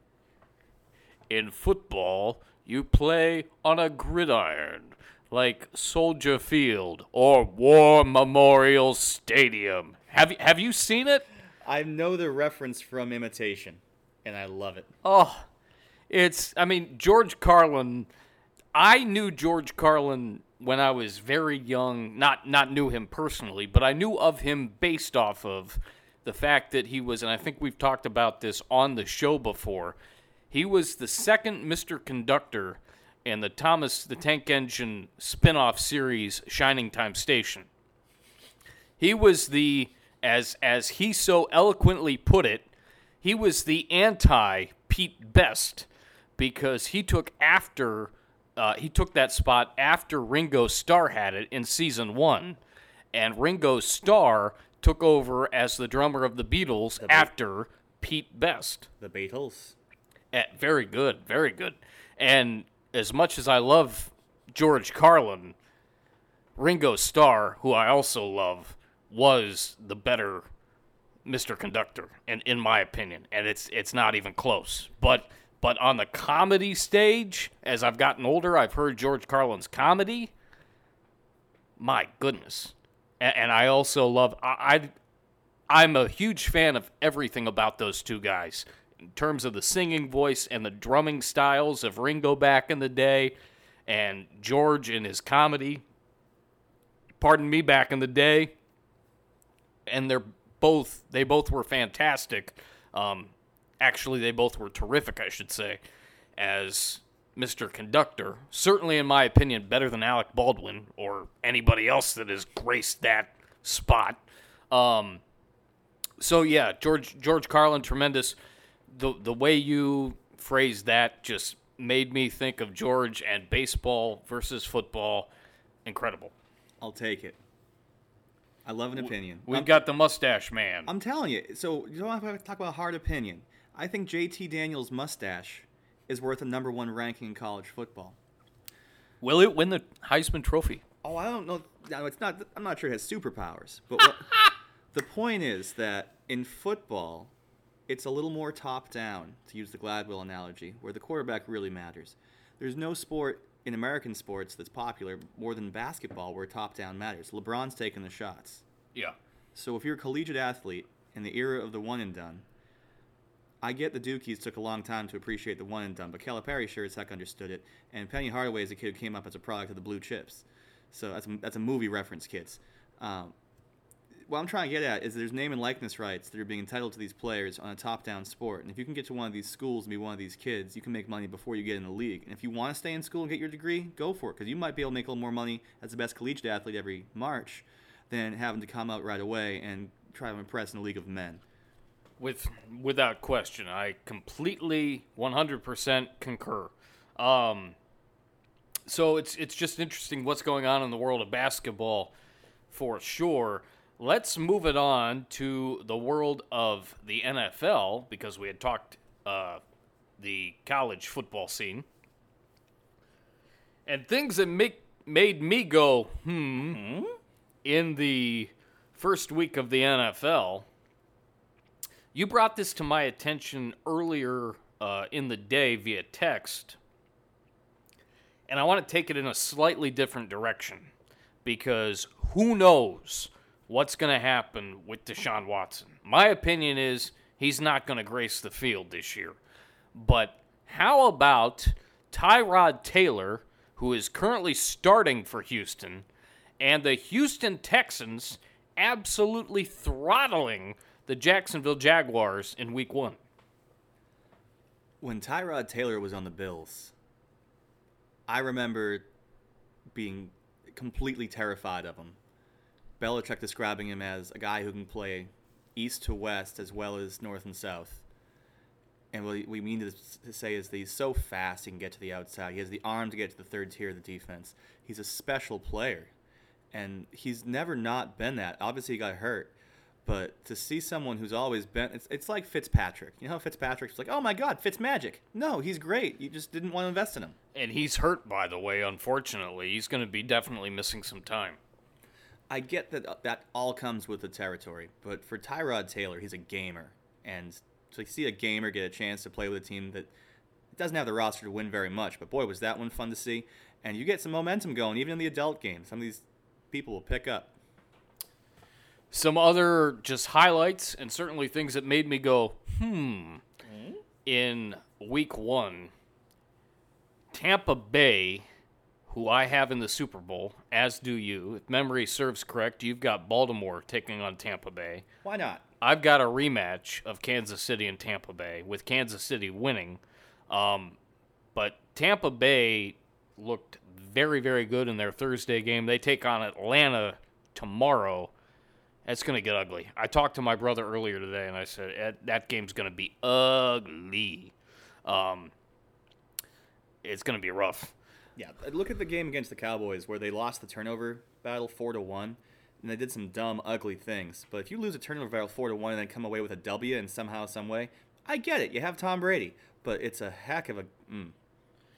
In football, you play on a gridiron, like Soldier Field or War Memorial Stadium. Have you, have you seen it? I know the reference from imitation, and I love it. Oh, it's. I mean, George Carlin. I knew George Carlin when I was very young. Not not knew him personally, but I knew of him based off of the fact that he was. And I think we've talked about this on the show before. He was the second Mr. Conductor in the Thomas the Tank Engine spin-off series Shining Time Station. He was the as as he so eloquently put it, he was the anti Pete Best because he took after uh, he took that spot after Ringo Starr had it in season one, and Ringo Starr took over as the drummer of the Beatles after Pete Best. The Beatles. Eh, very good, very good. And as much as I love George Carlin, Ringo Starr, who I also love, was the better Mr. Conductor, and in my opinion, and it's it's not even close. But but on the comedy stage, as I've gotten older, I've heard George Carlin's comedy. My goodness, and, and I also love I, I I'm a huge fan of everything about those two guys in terms of the singing voice and the drumming styles of Ringo back in the day, and George in his comedy. Pardon me, back in the day, and they're both they both were fantastic. Um, actually, they both were terrific, I should say, as Mr. Conductor. Certainly, in my opinion, better than Alec Baldwin or anybody else that has graced that spot. Um, so yeah, George George Carlin, tremendous. The the way you phrased that just made me think of George and baseball versus football. Incredible. I'll take it. I love an opinion. We've I'm, got the mustache man. I'm telling you. So you don't have to talk about hard opinion. I think JT Daniels' mustache is worth a number one ranking in college football. Will it win the Heisman Trophy? Oh, I don't know. No, it's not. I'm not sure it has superpowers. But what, the point is that in football, it's a little more top down, to use the Gladwell analogy, where the quarterback really matters. There's no sport in American sports that's popular more than basketball where top down matters. LeBron's taking the shots. Yeah. So if you're a collegiate athlete in the era of the one and done, I get the Dukies took a long time to appreciate the one and done, but Calipari sure as heck understood it. And Penny Hardaway is a kid who came up as a product of the blue chips. So that's a, that's a movie reference, kids. Um, what I'm trying to get at is there's name and likeness rights that are being entitled to these players on a top-down sport. And if you can get to one of these schools and be one of these kids, you can make money before you get in the league. And if you want to stay in school and get your degree, go for it, because you might be able to make a little more money as the best collegiate athlete every March than having to come out right away and try to impress in a league of men. With without question, I completely 100% concur. Um, so it's it's just interesting what's going on in the world of basketball, for sure. Let's move it on to the world of the NFL because we had talked uh, the college football scene and things that make made me go hmm in the first week of the NFL. You brought this to my attention earlier uh, in the day via text, and I want to take it in a slightly different direction because who knows what's going to happen with Deshaun Watson. My opinion is he's not going to grace the field this year. But how about Tyrod Taylor, who is currently starting for Houston, and the Houston Texans absolutely throttling the Jacksonville Jaguars in week one? When Tyrod Taylor was on the Bills, I remember being completely terrified of him. Belichick describing him as a guy who can play east to west as well as north and south. And what we mean to say is that he's so fast he can get to the outside. He has the arm to get to the third tier of the defense. He's a special player. And he's never not been that. Obviously, he got hurt. But to see someone who's always been, it's, it's like Fitzpatrick. You know how Fitzpatrick's like, oh my God, Fitz magic. No, he's great. You just didn't want to invest in him. And he's hurt, by the way, unfortunately. He's going to be definitely missing some time. I get that uh, that all comes with the territory, but for Tyrod Taylor, he's a gamer, and to see a gamer get a chance to play with a team that doesn't have the roster to win very much, but boy, was that one fun to see. And you get some momentum going, even in the adult game. Some of these people will pick up. Some other just highlights and certainly things that made me go, hmm. In week one, Tampa Bay, who I have in the Super Bowl, as do you. If memory serves correct, you've got Baltimore taking on Tampa Bay. Why not? I've got a rematch of Kansas City and Tampa Bay, with Kansas City winning. Um, but Tampa Bay looked very, very good in their Thursday game. They take on Atlanta tomorrow. That's going to get ugly. I talked to my brother earlier today, and I said "Eh, that game's going to be ugly. Um, it's going to be rough. Yeah, look at the game against the Cowboys where they lost the turnover battle four to one. and they did some dumb, ugly things. But if you lose a turnover battle four to one and then come away with a W and somehow, some way, I get it. You have Tom Brady, but it's a heck of a mm,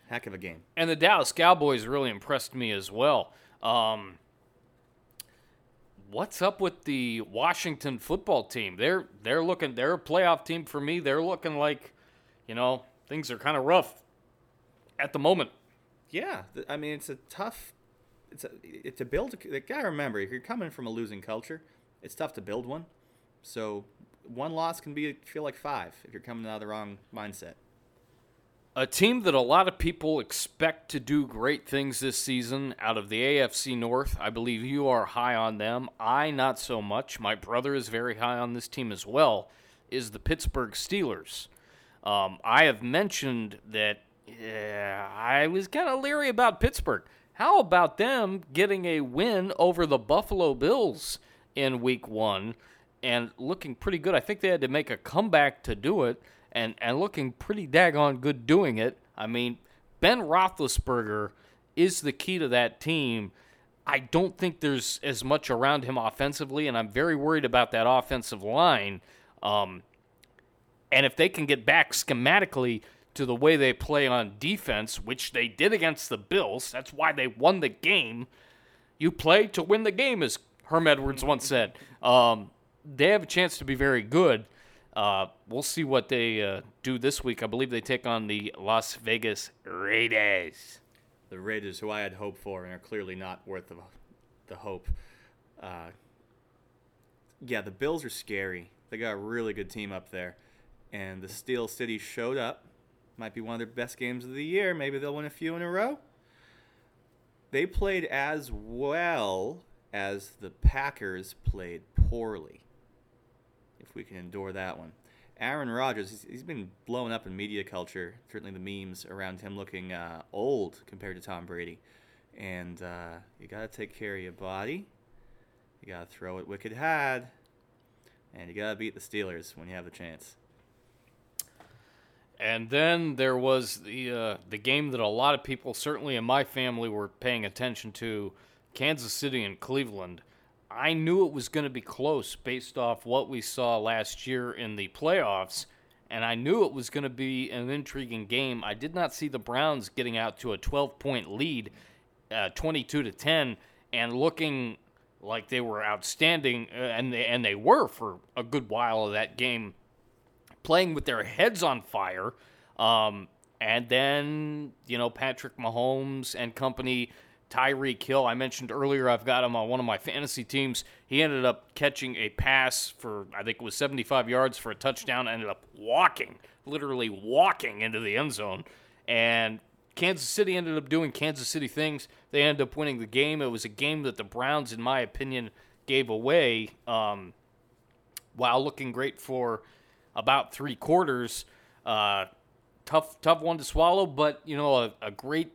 heck of a game. And the Dallas Cowboys really impressed me as well. Um, what's up with the Washington football team? They're they're looking they're a playoff team for me. They're looking like, you know, things are kind of rough at the moment. Yeah, I mean it's a tough. It's a it's a build. You gotta remember if you're coming from a losing culture, it's tough to build one. So one loss can be feel like five if you're coming out of the wrong mindset. A team that a lot of people expect to do great things this season out of the AFC North. I believe you are high on them. I, not so much. My brother is very high on this team as well, is the Pittsburgh Steelers. Um, I have mentioned that yeah, I was kind of leery about Pittsburgh. How about them getting a win over the Buffalo Bills in week one and looking pretty good? I think they had to make a comeback to do it and, and looking pretty daggone good doing it. I mean, Ben Roethlisberger is the key to that team. I don't think there's as much around him offensively, and I'm very worried about that offensive line. Um, and if they can get back schematically to the way they play on defense, which they did against the Bills, that's why they won the game. You play to win the game, as Herm Edwards once said. Um, they have a chance to be very good. Uh, we'll see what they uh, do this week. I believe they take on the Las Vegas Raiders. The Raiders, who I had hope for, and are clearly not worth the, the hope. Uh, yeah, the Bills are scary. They got a really good team up there, and the Steel City showed up. Might be one of their best games of the year. Maybe they'll win a few in a row. They played as well as the Packers played poorly if we can endure that one. Aaron Rodgers, he's, he's been blown up in media culture. Certainly the memes around him looking uh, old compared to Tom Brady. And uh, you got to take care of your body. You got to throw it wicked hard. And you got to beat the Steelers when you have the chance. And then there was the uh, the game that a lot of people, certainly in my family, were paying attention to, Kansas City and Cleveland. I knew it was going to be close based off what we saw last year in the playoffs, and I knew it was going to be an intriguing game. I did not see the Browns getting out to a 12 point lead, uh, 22 to 10, and looking like they were outstanding, uh, and they, and they were for a good while of that game, playing with their heads on fire. Um, and then, you know, Patrick Mahomes and company Tyreek Hill. I mentioned earlier I've got him on one of my fantasy teams. He ended up catching a pass for I think it was 75 yards for a touchdown. Ended up walking, literally walking into the end zone, and Kansas City ended up doing Kansas City things. They ended up winning the game. It was a game that the Browns, in my opinion, gave away um, while looking great for about three quarters. Uh, tough, tough one to swallow, but you know a, a great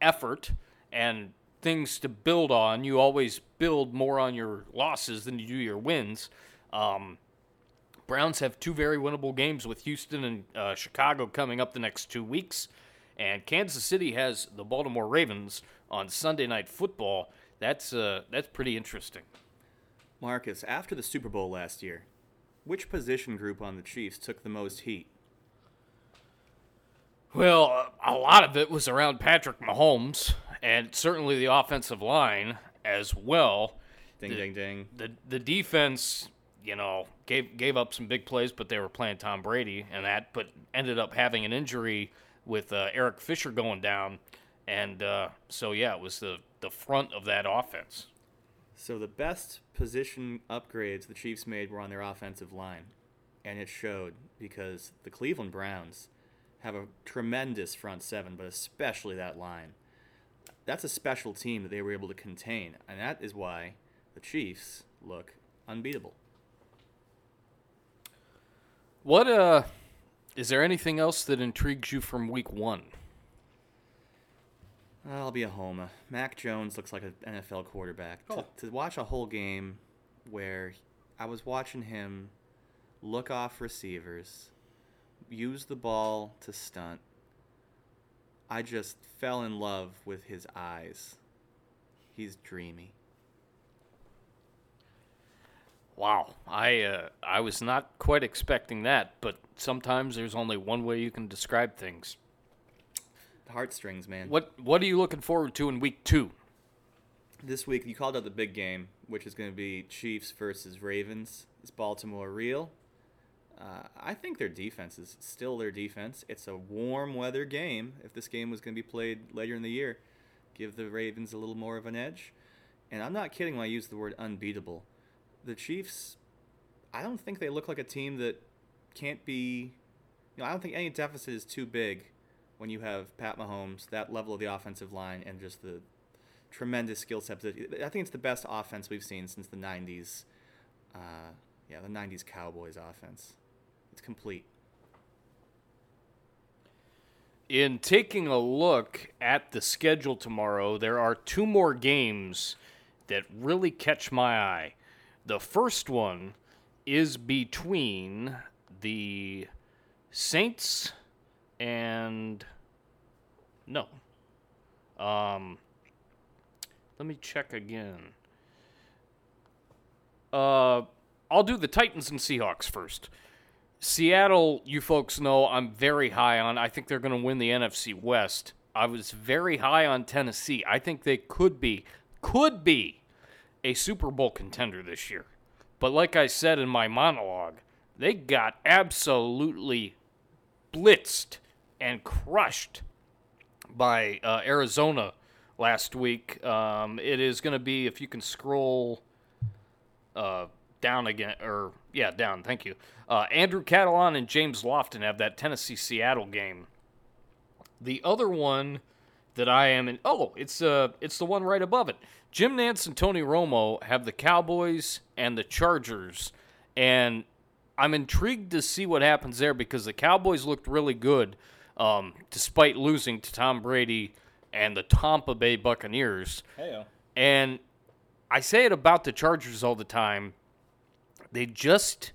effort and things to build on. You always build more on your losses than you do your wins. Um, Browns have two very winnable games with Houston and uh, Chicago coming up the next two weeks. And Kansas City has the Baltimore Ravens on Sunday Night Football. That's uh, that's pretty interesting. Marcus, after the Super Bowl last year, which position group on the Chiefs took the most heat? Well, a lot of it was around Patrick Mahomes and certainly the offensive line as well. Ding, the, ding, ding. The the defense, you know, gave gave up some big plays, but they were playing Tom Brady and that, but ended up having an injury with uh, Eric Fisher going down, and uh, so yeah, it was the the front of that offense. So the best position upgrades the Chiefs made were on their offensive line, and it showed because the Cleveland Browns have a tremendous front seven, but especially that line that's a special team that they were able to contain, and that is why the Chiefs look unbeatable. What uh is there anything else that intrigues you from week 1? I'll be a homer. Mac Jones looks like an NFL quarterback. Oh. To, to watch a whole game where I was watching him look off receivers, use the ball to stunt, I just fell in love with his eyes. He's dreamy. Wow, I uh, I was not quite expecting that, but sometimes there's only one way you can describe things. Heartstrings, man. What what are you looking forward to in week two? This week, you called out the big game, which is going to be Chiefs versus Ravens. Is Baltimore real? Uh, I think their defense is still their defense. It's a warm weather game. If this game was going to be played later in the year, give the Ravens a little more of an edge. And I'm not kidding when I use the word unbeatable. The Chiefs, I don't think they look like a team that can't be. You know, I don't think any deficit is too big when you have Pat Mahomes, that level of the offensive line, and just the tremendous skill set. I think it's the best offense we've seen since the '90s. Uh, yeah, the '90s Cowboys offense. It's complete. In taking a look at the schedule tomorrow, there are two more games that really catch my eye. The first one is between the Saints and no. Um, let me check again. Uh, I'll do the Titans and Seahawks first. Seattle, you folks know I'm very high on. I think they're going to win the NFC West. I was very high on Tennessee. I think they could be, could be a Super Bowl contender this year. But like I said in my monologue, they got absolutely blitzed and crushed by uh, Arizona last week. Um, it is going to be, if you can scroll uh, down again, or yeah, down. Thank you. Uh, Andrew Catalon and James Lofton have that Tennessee Seattle game. The other one that I am in, oh, it's uh, it's the one right above it. Jim Nantz and Tony Romo have the Cowboys and the Chargers, and I'm intrigued to see what happens there because the Cowboys looked really good, um, despite losing to Tom Brady and the Tampa Bay Buccaneers. Hey, and I say it about the Chargers all the time. They just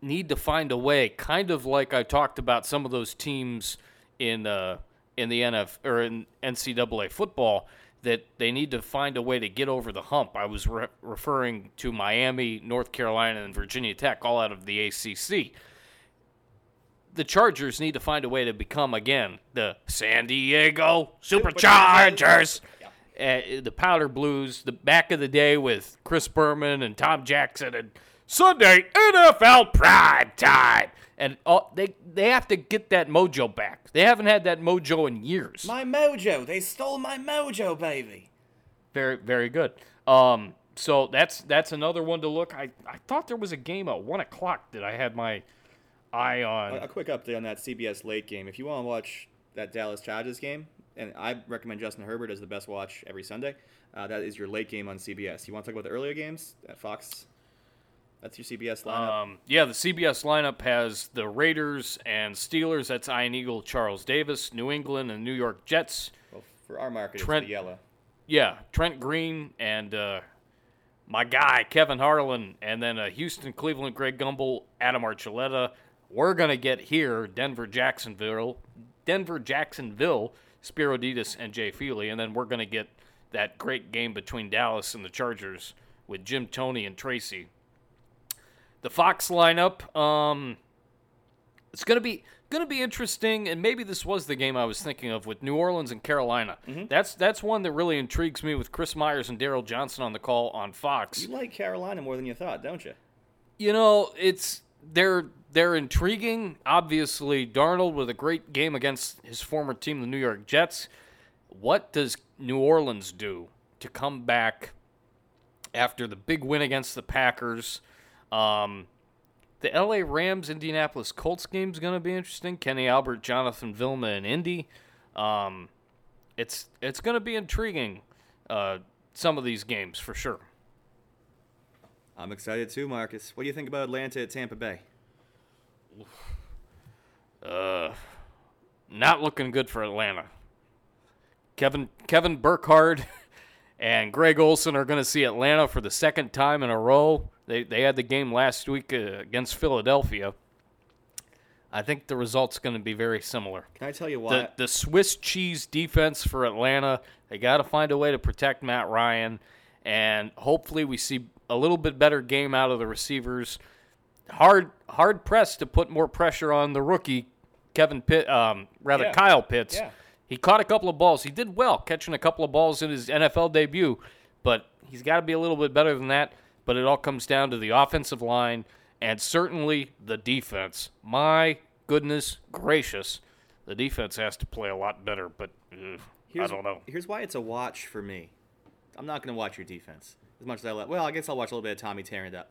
need to find a way, kind of like I talked about some of those teams in uh, in the NF or in NCAA football that they need to find a way to get over the hump. I was re- referring to Miami, North Carolina, and Virginia Tech, all out of the ACC. The Chargers need to find a way to become again the San Diego Superchargers. Uh, the Powder Blues, the back of the day with Chris Berman and Tom Jackson and Sunday NFL prime time. And all, they they have to get that mojo back. They haven't had that mojo in years. My mojo. They stole my mojo, baby. Very very good. Um, so that's that's another one to look. I, I thought there was a game at one o'clock that I had my eye on. A, a quick update on that CBS late game. If you want to watch that Dallas Chargers game, and I recommend Justin Herbert as the best watch every Sunday. Uh, that is your late game on CBS. You want to talk about the earlier games at Fox? That's your CBS lineup. Um, yeah, the CBS lineup has the Raiders and Steelers. That's Ian Eagle, Charles Davis, New England, and New York Jets. Well, for our market, Trent, it's the yellow. Yeah, Trent Green and uh, my guy Kevin Harlan, and then uh, Houston, Cleveland, Greg Gumbel, Adam Archuleta. We're gonna get here Denver, Jacksonville, Denver, Jacksonville, Spero and Jay Feely, and then we're gonna get that great game between Dallas and the Chargers with Jim Tony and Tracy the Fox lineup. Um, it's gonna be gonna be interesting, and maybe this was the game I was thinking of with New Orleans and Carolina. Mm-hmm. That's that's one that really intrigues me with Chris Myers and Daryl Johnston on the call on Fox. You like Carolina more than you thought, don't you? You know, it's they're they're intriguing. Obviously, Darnold with a great game against his former team, the New York Jets. What does New Orleans do to come back after the big win against the Packers? Um, the LA Rams Indianapolis Colts game is going to be interesting. Kenny Albert, Jonathan Vilma, and Indy. Um, it's it's going to be intriguing. Uh, some of these games for sure. I'm excited too, Marcus. What do you think about Atlanta at Tampa Bay? Uh, not looking good for Atlanta. Kevin Kevin Burkhardt and Greg Olsen are going to see Atlanta for the second time in a row. They they had the game last week uh, against Philadelphia. I think the result's going to be very similar. Can I tell you why? The, the Swiss cheese defense for Atlanta. They got to find a way to protect Matt Ryan, and hopefully we see a little bit better game out of the receivers. Hard hard pressed to put more pressure on the rookie Kevin Pitt, um, rather Yeah. Kyle Pitts. Yeah. He caught a couple of balls. He did well catching a couple of balls in his NFL debut, but he's got to be a little bit better than that. But it all comes down to the offensive line and certainly the defense. My goodness gracious, the defense has to play a lot better. But ugh, I don't know. Here's why it's a watch for me. I'm not going to watch your defense as much as I let. Well, I guess I'll watch a little bit of Tommy tearing it up.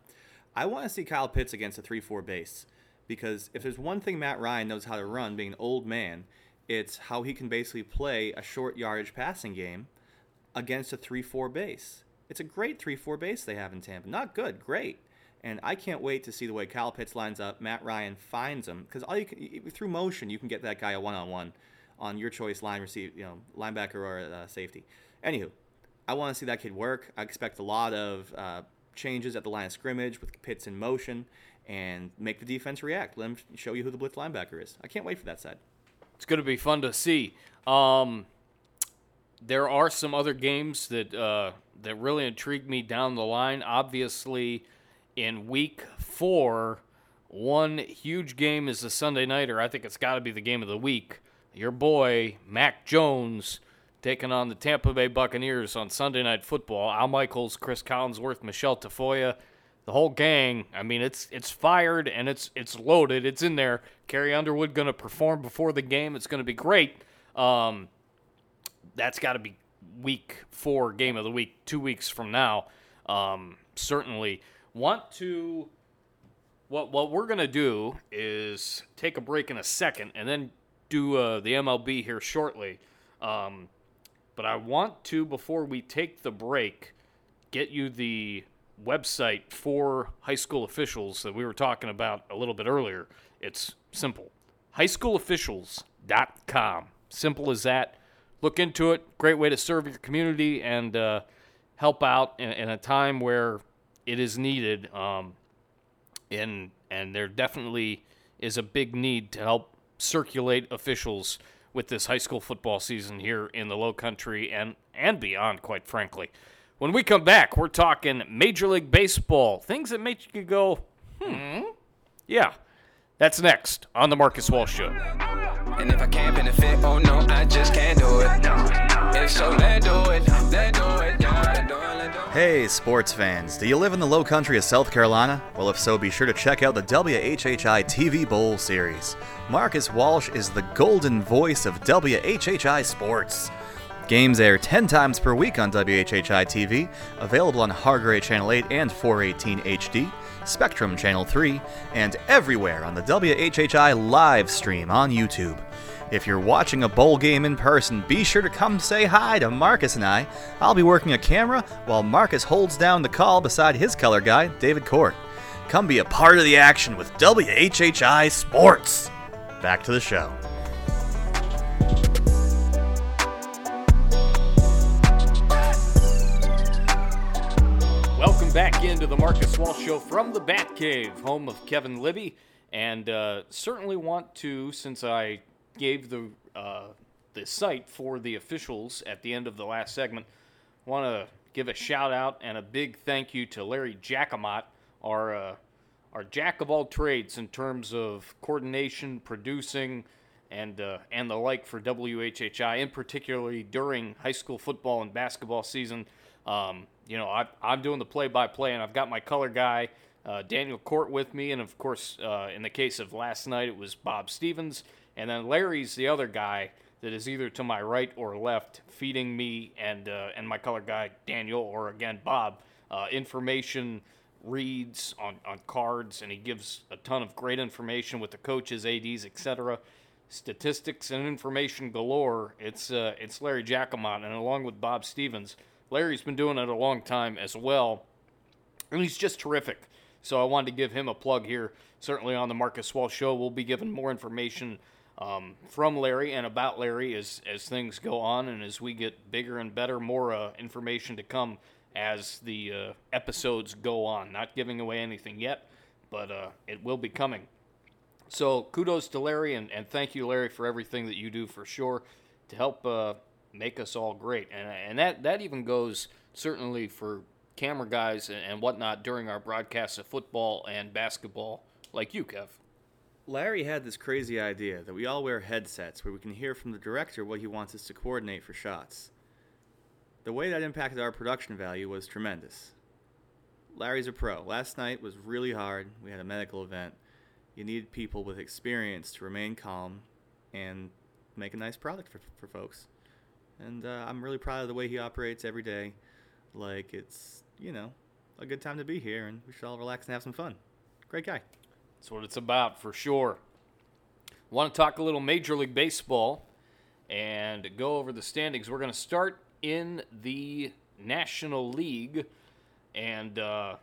I want to see Kyle Pitts against a 3-4 base because if there's one thing Matt Ryan knows how to run, being an old man, it's how he can basically play a short yardage passing game against a 3-4 base. It's a great 3-4 base they have in Tampa. Not good, great. And I can't wait to see the way Kyle Pitts lines up. Matt Ryan finds him because all you can through motion you can get that guy a one-on-one on your choice line receive, you know, linebacker or uh, safety. Anywho, I want to see that kid work. I expect a lot of uh, changes at the line of scrimmage with Pitts in motion and make the defense react. Let him show you who the blitz linebacker is. I can't wait for that side. It's going to be fun to see. Um, there are some other games that uh, that really intrigue me down the line. Obviously, in week four, one huge game is the Sunday nighter. I think it's got to be the game of the week. Your boy Mac Jones taking on the Tampa Bay Buccaneers on Sunday Night Football. Al Michaels, Cris Collinsworth, Michele Tafoya, the whole gang. I mean, it's it's fired and it's it's loaded. It's in there. Carrie Underwood going to perform before the game. It's going to be great. Um, that's got to be week four game of the week, two weeks from now. Um, certainly want to. What what we're gonna do is take a break in a second and then do uh, the MLB here shortly. Um, but I want to before we take the break get you the website for high school officials that we were talking about a little bit earlier. It's simple. Highschoolofficials.com. Simple as that. Look into it. Great way to serve your community and uh, help out in, in a time where it is needed. Um, and and there definitely is a big need to help circulate officials with this high school football season here in the low country and and beyond quite frankly. When we come back we're talking major league baseball things that make you go hmm yeah that's next on the marcus walsh show. And if I can't benefit, oh no, I just can't do it. If so, let do it, let do it, Hey, sports fans, do you live in the low country of South Carolina? Well, if so, be sure to check out the WHHI TV Bowl series. Marcus Walsh is the golden voice of WHHI Sports. Games air 10 times per week on WHHI TV, available on Hargray Channel 8 and 418 HD, Spectrum Channel 3, and everywhere on the WHHI live stream on YouTube. If you're watching a bowl game in person, be sure to come say hi to Marcus and I. I'll be working a camera while Marcus holds down the call beside his color guy, David Court. Come be a part of the action with WHHI Sports. Back to the show. Back into the Marcus Walsh Show from the Batcave, home of Kevin Libby, and uh, certainly want to, since I gave the uh, the site for the officials at the end of the last segment, want to give a shout out and a big thank you to Larry Jacomot, our uh, our jack of all trades in terms of coordination, producing, and uh, and the like for WHHI, and particularly during high school football and basketball season. Um, you know, I, I'm doing the play-by-play, and I've got my color guy uh, Daniel Court with me, and of course, uh, in the case of last night, it was Bob Stevens, and then Larry's the other guy that is either to my right or left, feeding me and uh, and my color guy Daniel, or again Bob, uh, information reads on, on cards, and he gives a ton of great information with the coaches, ads, etc. Statistics and information galore. It's uh, it's Larry Jacomont, and along with Bob Stevens, Larry's been doing it a long time as well, and he's just terrific. So I wanted to give him a plug here. Certainly on the Marcus Walsh Show, we'll be giving more information um, from Larry and about Larry as as things go on, and as we get bigger and better, more uh, information to come as the uh, episodes go on. Not giving away anything yet, but uh, it will be coming. So kudos to Larry, and, and thank you, Larry, for everything that you do for sure to help uh, make us all great. And, and that, that even goes certainly for camera guys and, whatnot during our broadcasts of football and basketball, like you, Kev. Larry had this crazy idea that we all wear headsets where we can hear from the director what he wants us to coordinate for shots. The way that impacted our production value was tremendous. Larry's a pro. Last night was really hard. We had a medical event. You need people with experience to remain calm and make a nice product for, for folks. And uh, I'm really proud of the way he operates every day. Like it's, you know, a good time to be here and we should all relax and have some fun. Great guy. That's what it's about for sure. Want to talk a little Major League Baseball and go over the standings. We're going to start in the National League, and uh,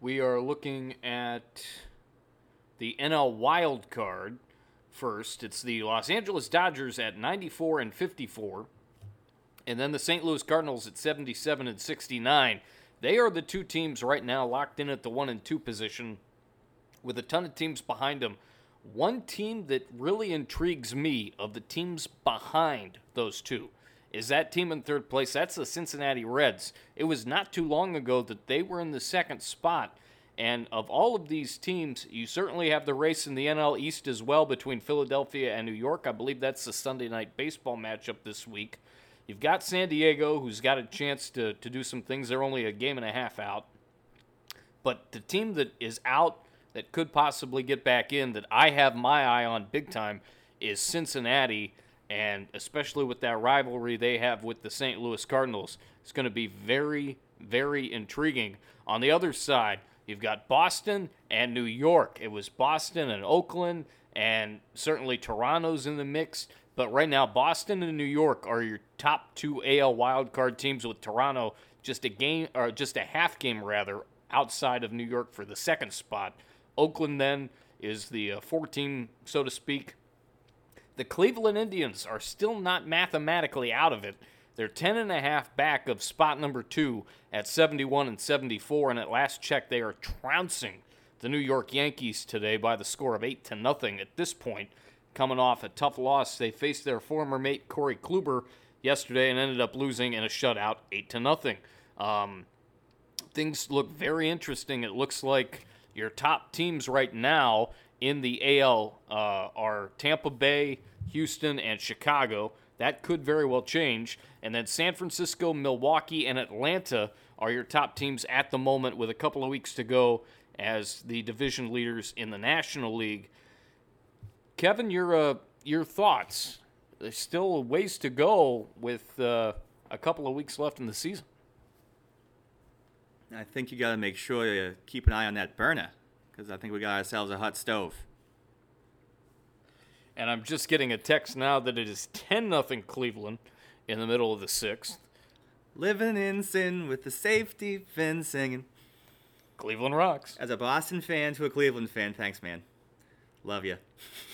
we are looking at the NL wild card first. It's the Los Angeles Dodgers at 94 and 54, and then the St. Louis Cardinals at 77 and 69. They are the two teams right now locked in at the one and two position with a ton of teams behind them. One team that really intrigues me of the teams behind those two is that team in third place. That's the Cincinnati Reds. It was not too long ago that they were in the second spot. And of all of these teams, you certainly have the race in the NL East as well between Philadelphia and New York. I believe that's the Sunday night baseball matchup this week. You've got San Diego, who's got a chance to, to do some things. They're only a game and a half out. But the team that is out that could possibly get back in that I have my eye on big time is Cincinnati, and especially with that rivalry they have with the St. Louis Cardinals, it's going to be very, very intriguing. On the other side, you've got Boston and New York. It was Boston and Oakland, and certainly Toronto's in the mix. But right now, Boston and New York are your top two AL wildcard teams, with Toronto just a game or just a half game rather outside of New York for the second spot. Oakland then is the uh, 14, so to speak. The Cleveland Indians are still not mathematically out of it. They're 10 and a half back of spot number two at 71 and 74, and at last check, they are trouncing the New York Yankees today by the score of eight to nothing. At this point, coming off a tough loss, they faced their former mate Corey Kluber yesterday and ended up losing in a shutout, eight to nothing. Um, things look very interesting. It looks like your top teams right now in the AL uh, are Tampa Bay, Houston, and Chicago. That could very well change. And then San Francisco, Milwaukee, and Atlanta are your top teams at the moment with a couple of weeks to go as the division leaders in the National League. Kevin, your uh, your thoughts? There's still ways to go with uh, a couple of weeks left in the season. I think you got to make sure you keep an eye on that burner because I think we got ourselves a hot stove. And I'm just getting a text now that it is 10 nothing Cleveland in the middle of the sixth. Living in sin with the safety fin singing. Cleveland rocks. As a Boston fan to a Cleveland fan, thanks, man. Love you.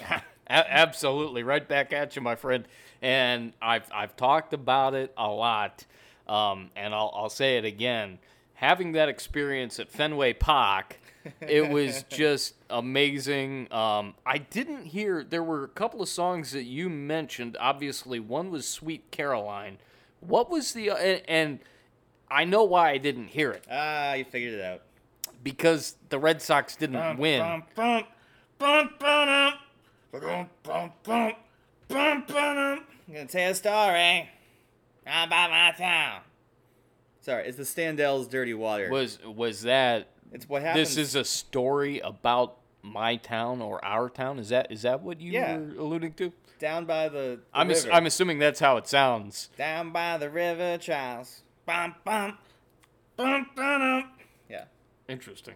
Absolutely, right back at you, my friend. And I've I've talked about it a lot, um, and I'll I'll say it again. Having that experience at Fenway Park, it was just amazing. Um, I didn't hear there were a couple of songs that you mentioned. Obviously, one was "Sweet Caroline." What was the and, and I know why I didn't hear it Ah, you figured it out. because the Red Sox didn't win. I'm gonna tell a story about my town. Sorry, it's the Standell's Dirty Water. Was was that it's what happens. this is a story about my town or our town? Is that is that what you Yeah. were alluding to? down by the, the I'm ass- I'm assuming that's how it sounds. down by the river, Charles. Bum, bum, bum, bum, Yeah, Interesting.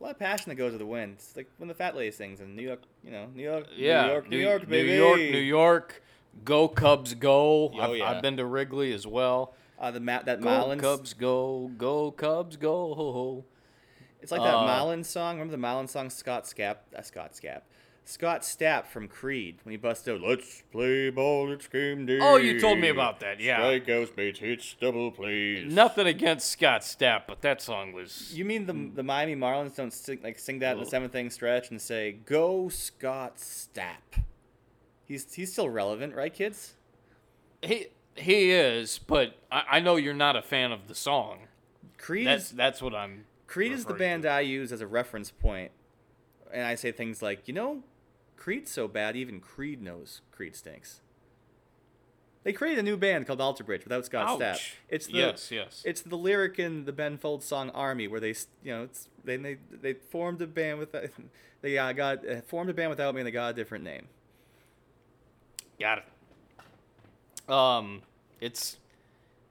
a lot of passion that goes with the wind. It's like when the Fat Lady sings in New York. You know, New York. Yeah, New York, New, York, baby. New York, New York. Go Cubs, go! Oh, I've, yeah. I've been to Wrigley as well. Uh, the ma- that Go Marlins. Cubs, go! Go Cubs, go! Ho, ho. It's like that Uh, Marlins song. Remember the Marlins song? Scott Scap. Uh, Scott Scap. Scott Stapp from Creed when he busted out. Let's play ball. It's game day. Oh, you told me about that. Yeah. Strikeouts, base hits, double plays. Nothing against Scott Stapp, but that song was. You mean the the Miami Marlins don't sing, like sing that in the seventh inning stretch and say "Go Scott Stapp"? He's he's still relevant, right, kids? He, He is, but I, I know you're not a fan of the song. Creed That's that's what I'm. Creed is the band to. I use as a reference point, and I say things like, you know, Creed's so bad even Creed knows Creed stinks. They created a new band called Alter Bridge without Scott Stapp. Ouch. It's the Yes, yes. It's the lyric in the Ben Folds song "Army" where they, you know, it's they they, they formed a band with they uh, got uh, formed a band without me and they got a different name. Got it. Um, it's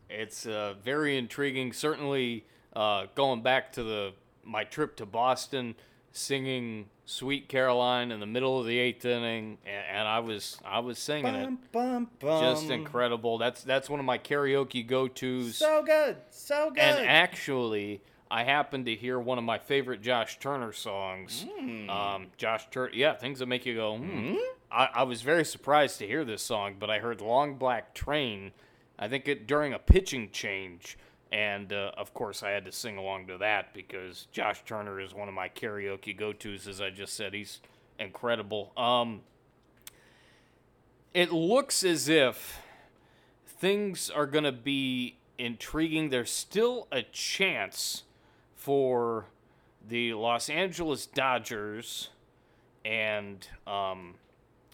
it's uh, very intriguing. Certainly, uh, going back to the my trip to Boston, singing "Sweet Caroline" in the middle of the eighth inning, and, and I was I was singing it. Bum, bum, bum. Just incredible. That's that's one of my karaoke go-tos. So good, so good. and actually, I happened to hear one of my favorite Josh Turner songs. Hmm. Um, Josh Turner, yeah, things that make you go. Hmm. I, I was very surprised to hear this song, but I heard "Long Black Train." I think it during a pitching change, and uh, of course I had to sing along to that because Josh Turner is one of my karaoke go-tos. As I just said, he's incredible. Um, it looks as if things are going to be intriguing. There's still a chance for the Los Angeles Dodgers, and um,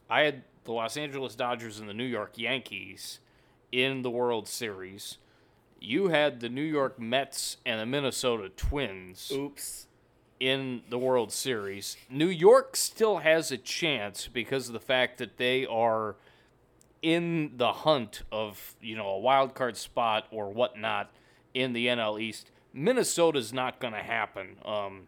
I had the Los Angeles Dodgers and the New York Yankees in the World Series. You had the New York Mets and the Minnesota Twins Oops. in the World Series. New York still has a chance because of the fact that they are in the hunt of, you know, a wild card spot or whatnot in the NL East. Minnesota's not going to happen. Um,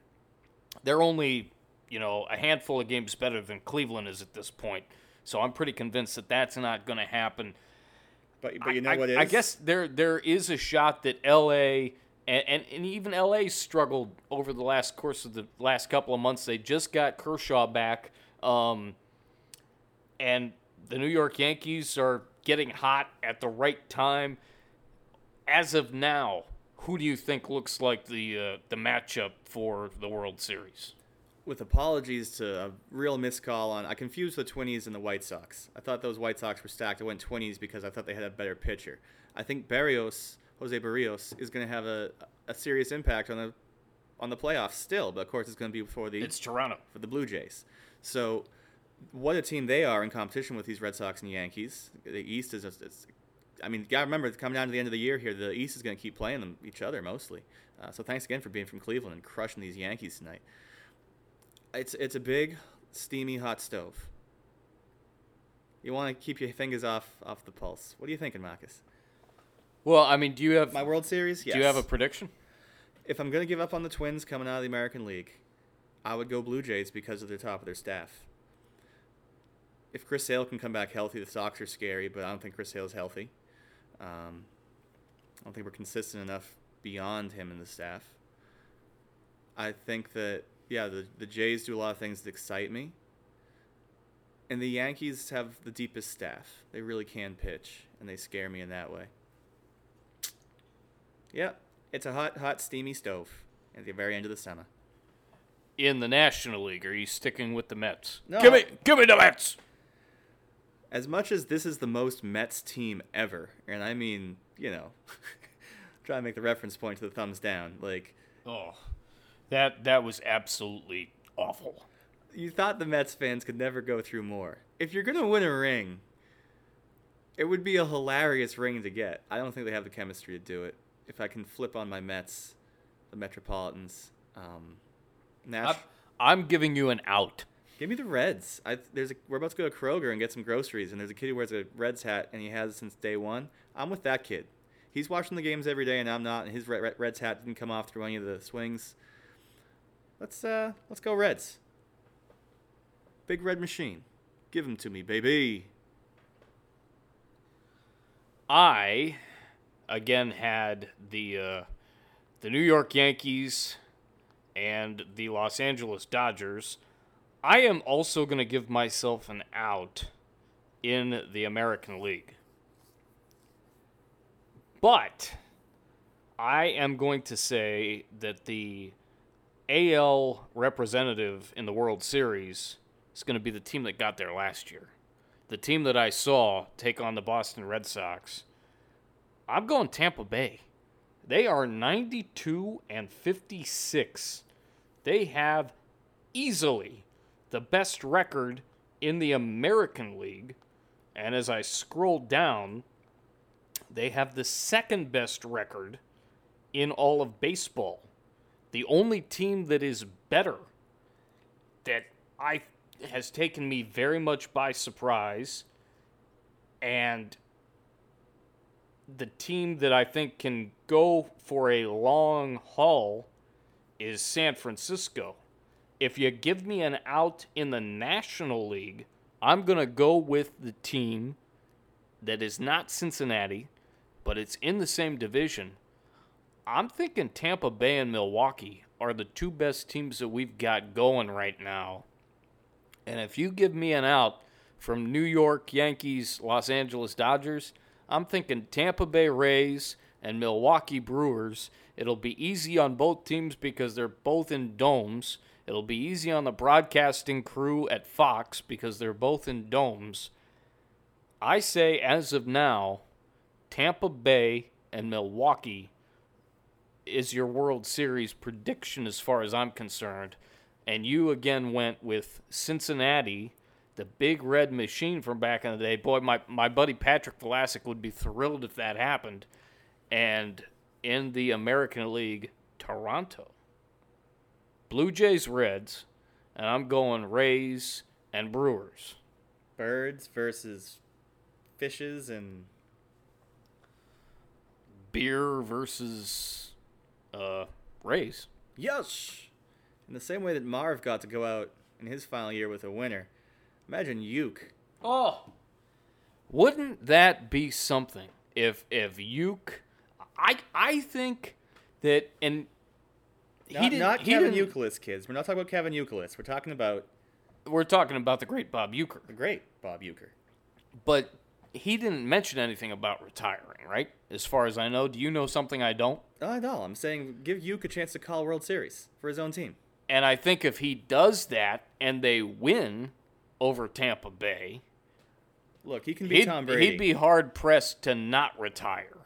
they're only, you know, a handful of games better than Cleveland is at this point. So I'm pretty convinced that that's not going to happen. But but you know I, what is? I guess there there is a shot that L.A. And, and, and even L.A. struggled over the last course of the last couple of months. They just got Kershaw back, um, and the New York Yankees are getting hot at the right time. As of now, who do you think looks like the uh, the matchup for the World Series? With apologies to a real miscall on, I confused the Twinnies and the White Sox. I thought those White Sox were stacked. I went Twinnies because I thought they had a better pitcher. I think Barrios, Jose Barrios, is going to have a, a serious impact on the on the playoffs still, but of course it's going to be for the It's Toronto. for the Blue Jays. So, what a team they are in competition with these Red Sox and Yankees. The East is, just, it's, I mean, you got to remember, coming down to the end of the year here, the East is going to keep playing them each other mostly. Uh, so, thanks again for being from Cleveland and crushing these Yankees tonight. It's it's a big, steamy hot stove. You want to keep your fingers off off the pulse. What are you thinking, Marcus? Well, I mean, do you have My World Series? Yes. do you have a prediction? if I'm going to give up on the Twins coming out of the American League, I would go Blue Jays because of the top of their staff. If Chris Sale can come back healthy, the Sox are scary, but I don't think Chris Sale's healthy. Um, I don't think we're consistent enough beyond him and the staff. I think that, yeah, the, the Jays do a lot of things that excite me. And the Yankees have the deepest staff. They really can pitch, and they scare me in that way. Yep, it's a hot, hot, steamy stove at the very end of the summer. in the National League? Are you sticking with the Mets? No. Give me, give me the Mets. As much as this is the most Mets team ever, and I mean, you know, try to make the reference point to the thumbs down. Like, Oh, that that was absolutely awful. you thought the Mets fans could never go through more. If you're gonna win a ring, it would be a hilarious ring to get. I don't think they have the chemistry to do it. If I can flip on my Mets, the Metropolitans, um, Nash, I'm, I'm giving you an out. Give me the Reds. I, there's a, we're about to go to Kroger and get some groceries, and there's a kid who wears a Reds hat, and he has it since day one. I'm with that kid. He's watching the games every day, and I'm not. And his Reds hat didn't come off through any of the swings. Let's uh, let's go Reds. Big red machine, give him to me, baby. I again had the uh, the New York Yankees and the Los Angeles Dodgers. I am also going to give myself an out in the American League. But I am going to say that the AL representative in the World Series is going to be the team that got there last year. The team that I saw take on the Boston Red Sox I'm going Tampa Bay. They are 92 and 56. They have easily the best record in the American League. And as I scroll down, they have the second best record in all of baseball. The only team that is better that I has taken me very much by surprise and the team that I think can go for a long haul is San Francisco. If you give me an out in the National League, I'm going to go with the team that is not Cincinnati, but it's in the same division. I'm thinking Tampa Bay and Milwaukee are the two best teams that we've got going right now. And if you give me an out from New York Yankees, Los Angeles Dodgers, I'm thinking Tampa Bay Rays and Milwaukee Brewers. It'll be easy on both teams because they're both in domes. It'll be easy on the broadcasting crew at Fox because they're both in domes. I say, as of now, Tampa Bay and Milwaukee is your World Series prediction as far as I'm concerned. And you again went with Cincinnati the big red machine from back in the day. Boy, my, my buddy Patrick Vlasic would be thrilled if that happened. And in the American League, Toronto. Blue Jays, Reds, and I'm going Rays and Brewers. Birds versus fishes and beer versus uh, Rays. Yes. In the same way that Marv got to go out in his final year with a winner, Imagine Uke. Oh, wouldn't that be something if if Uke? I I think that and he not, didn't, not he Kevin Youkilis, kids. We're not talking about Kevin Youkilis. We're talking about we're talking about the great Bob Uecker. The great Bob Uecker. But he didn't mention anything about retiring, right? As far as I know, do you know something I don't? I know. I'm saying give Uke a chance to call World Series for his own team. And I think if he does that and they win, over Tampa Bay. Look, he can be Tom Brady. He'd be hard pressed to not retire.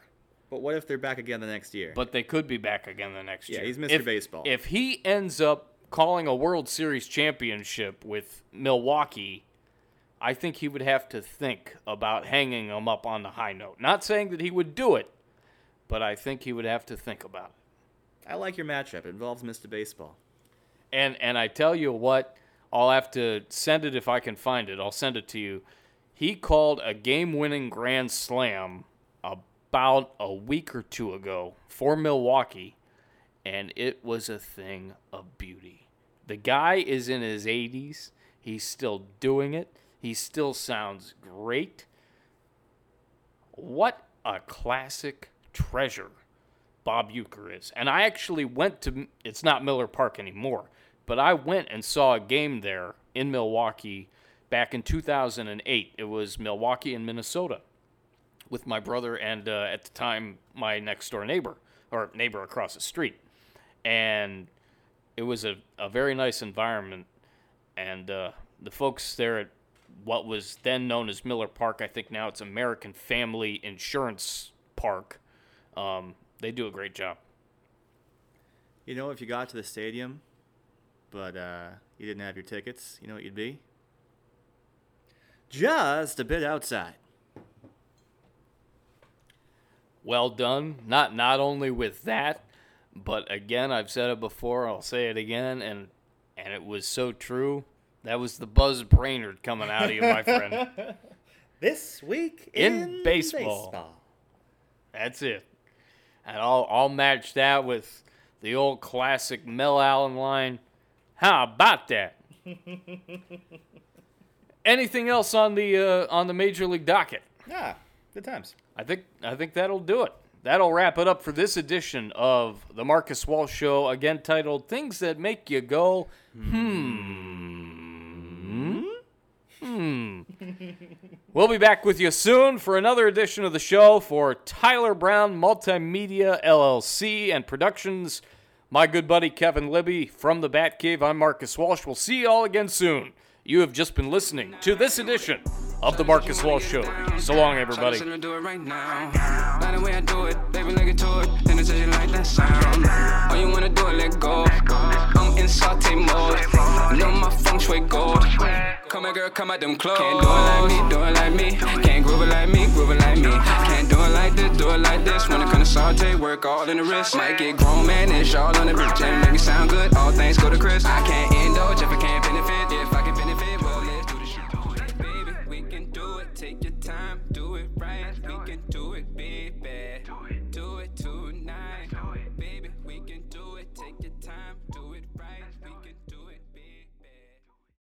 But what if they're back again the next year? But they could be back again the next yeah, year. Yeah, he's Mr. If, Baseball. If he ends up calling a World Series championship with Milwaukee, I think he would have to think about hanging him up on the high note. Not saying that he would do it, but I think he would have to think about it. I like your matchup. It involves Mr. Baseball. And and I tell you what, I'll have to send it if I can find it. I'll send it to you. He called a game winning grand slam about a week or two ago for Milwaukee, and it was a thing of beauty. The guy is in his 80s. He's still doing it. He still sounds great. What a classic treasure Bob Uecker is. And I actually went to, it's not Miller Park anymore. But I went and saw a game there in Milwaukee back in 2008. It was Milwaukee and Minnesota with my brother and uh, at the time my next door neighbor or neighbor across the street. And it was a, a very nice environment. And uh, the folks there at what was then known as Miller Park, I think now it's American Family Insurance Park, um, they do a great job. You know, if you got to the stadium but uh, you didn't have your tickets, you know what you'd be? Just a bit outside. Well done. Not not only with that, but again, I've said it before. I'll say it again, and and it was so true. That was the Buzz Brainerd coming out of you, my friend. this week in, in baseball. baseball. That's it. And I'll I'll match that with the old classic Mel Allen line. How about that? Anything else on the uh, on the major league docket? Yeah, good times. I think I think that'll do it. That'll wrap it up for this edition of the Marcus Walsh Show, again titled "Things That Make You Go Hmm." Hmm. we'll be back with you soon for another edition of the show for Tyler Brown Multimedia LLC and Productions my good buddy Kevin Libby from the Bat Cave. I'm Marcus Walsh. We'll see you all again soon. You have just been listening to this edition of the Marcus Walsh Show. So long, everybody. Tryna do it right now. Like the way I do it, baby, let it to it. Then it's just like that sound. You wanna do it, let go. I'm in saute mode. Know my feng shui gold. Come on, girl, come out them clothes. Can't do it like me, do it like me. Can't groove it like me, groove it like me. Can't do it like this, do it like this. When it comes to saute, work all in the wrist. Might get grown, man, it's all on the bitch. And make it sound good, all things go to Chris. I can't indulge if I can't benefit. If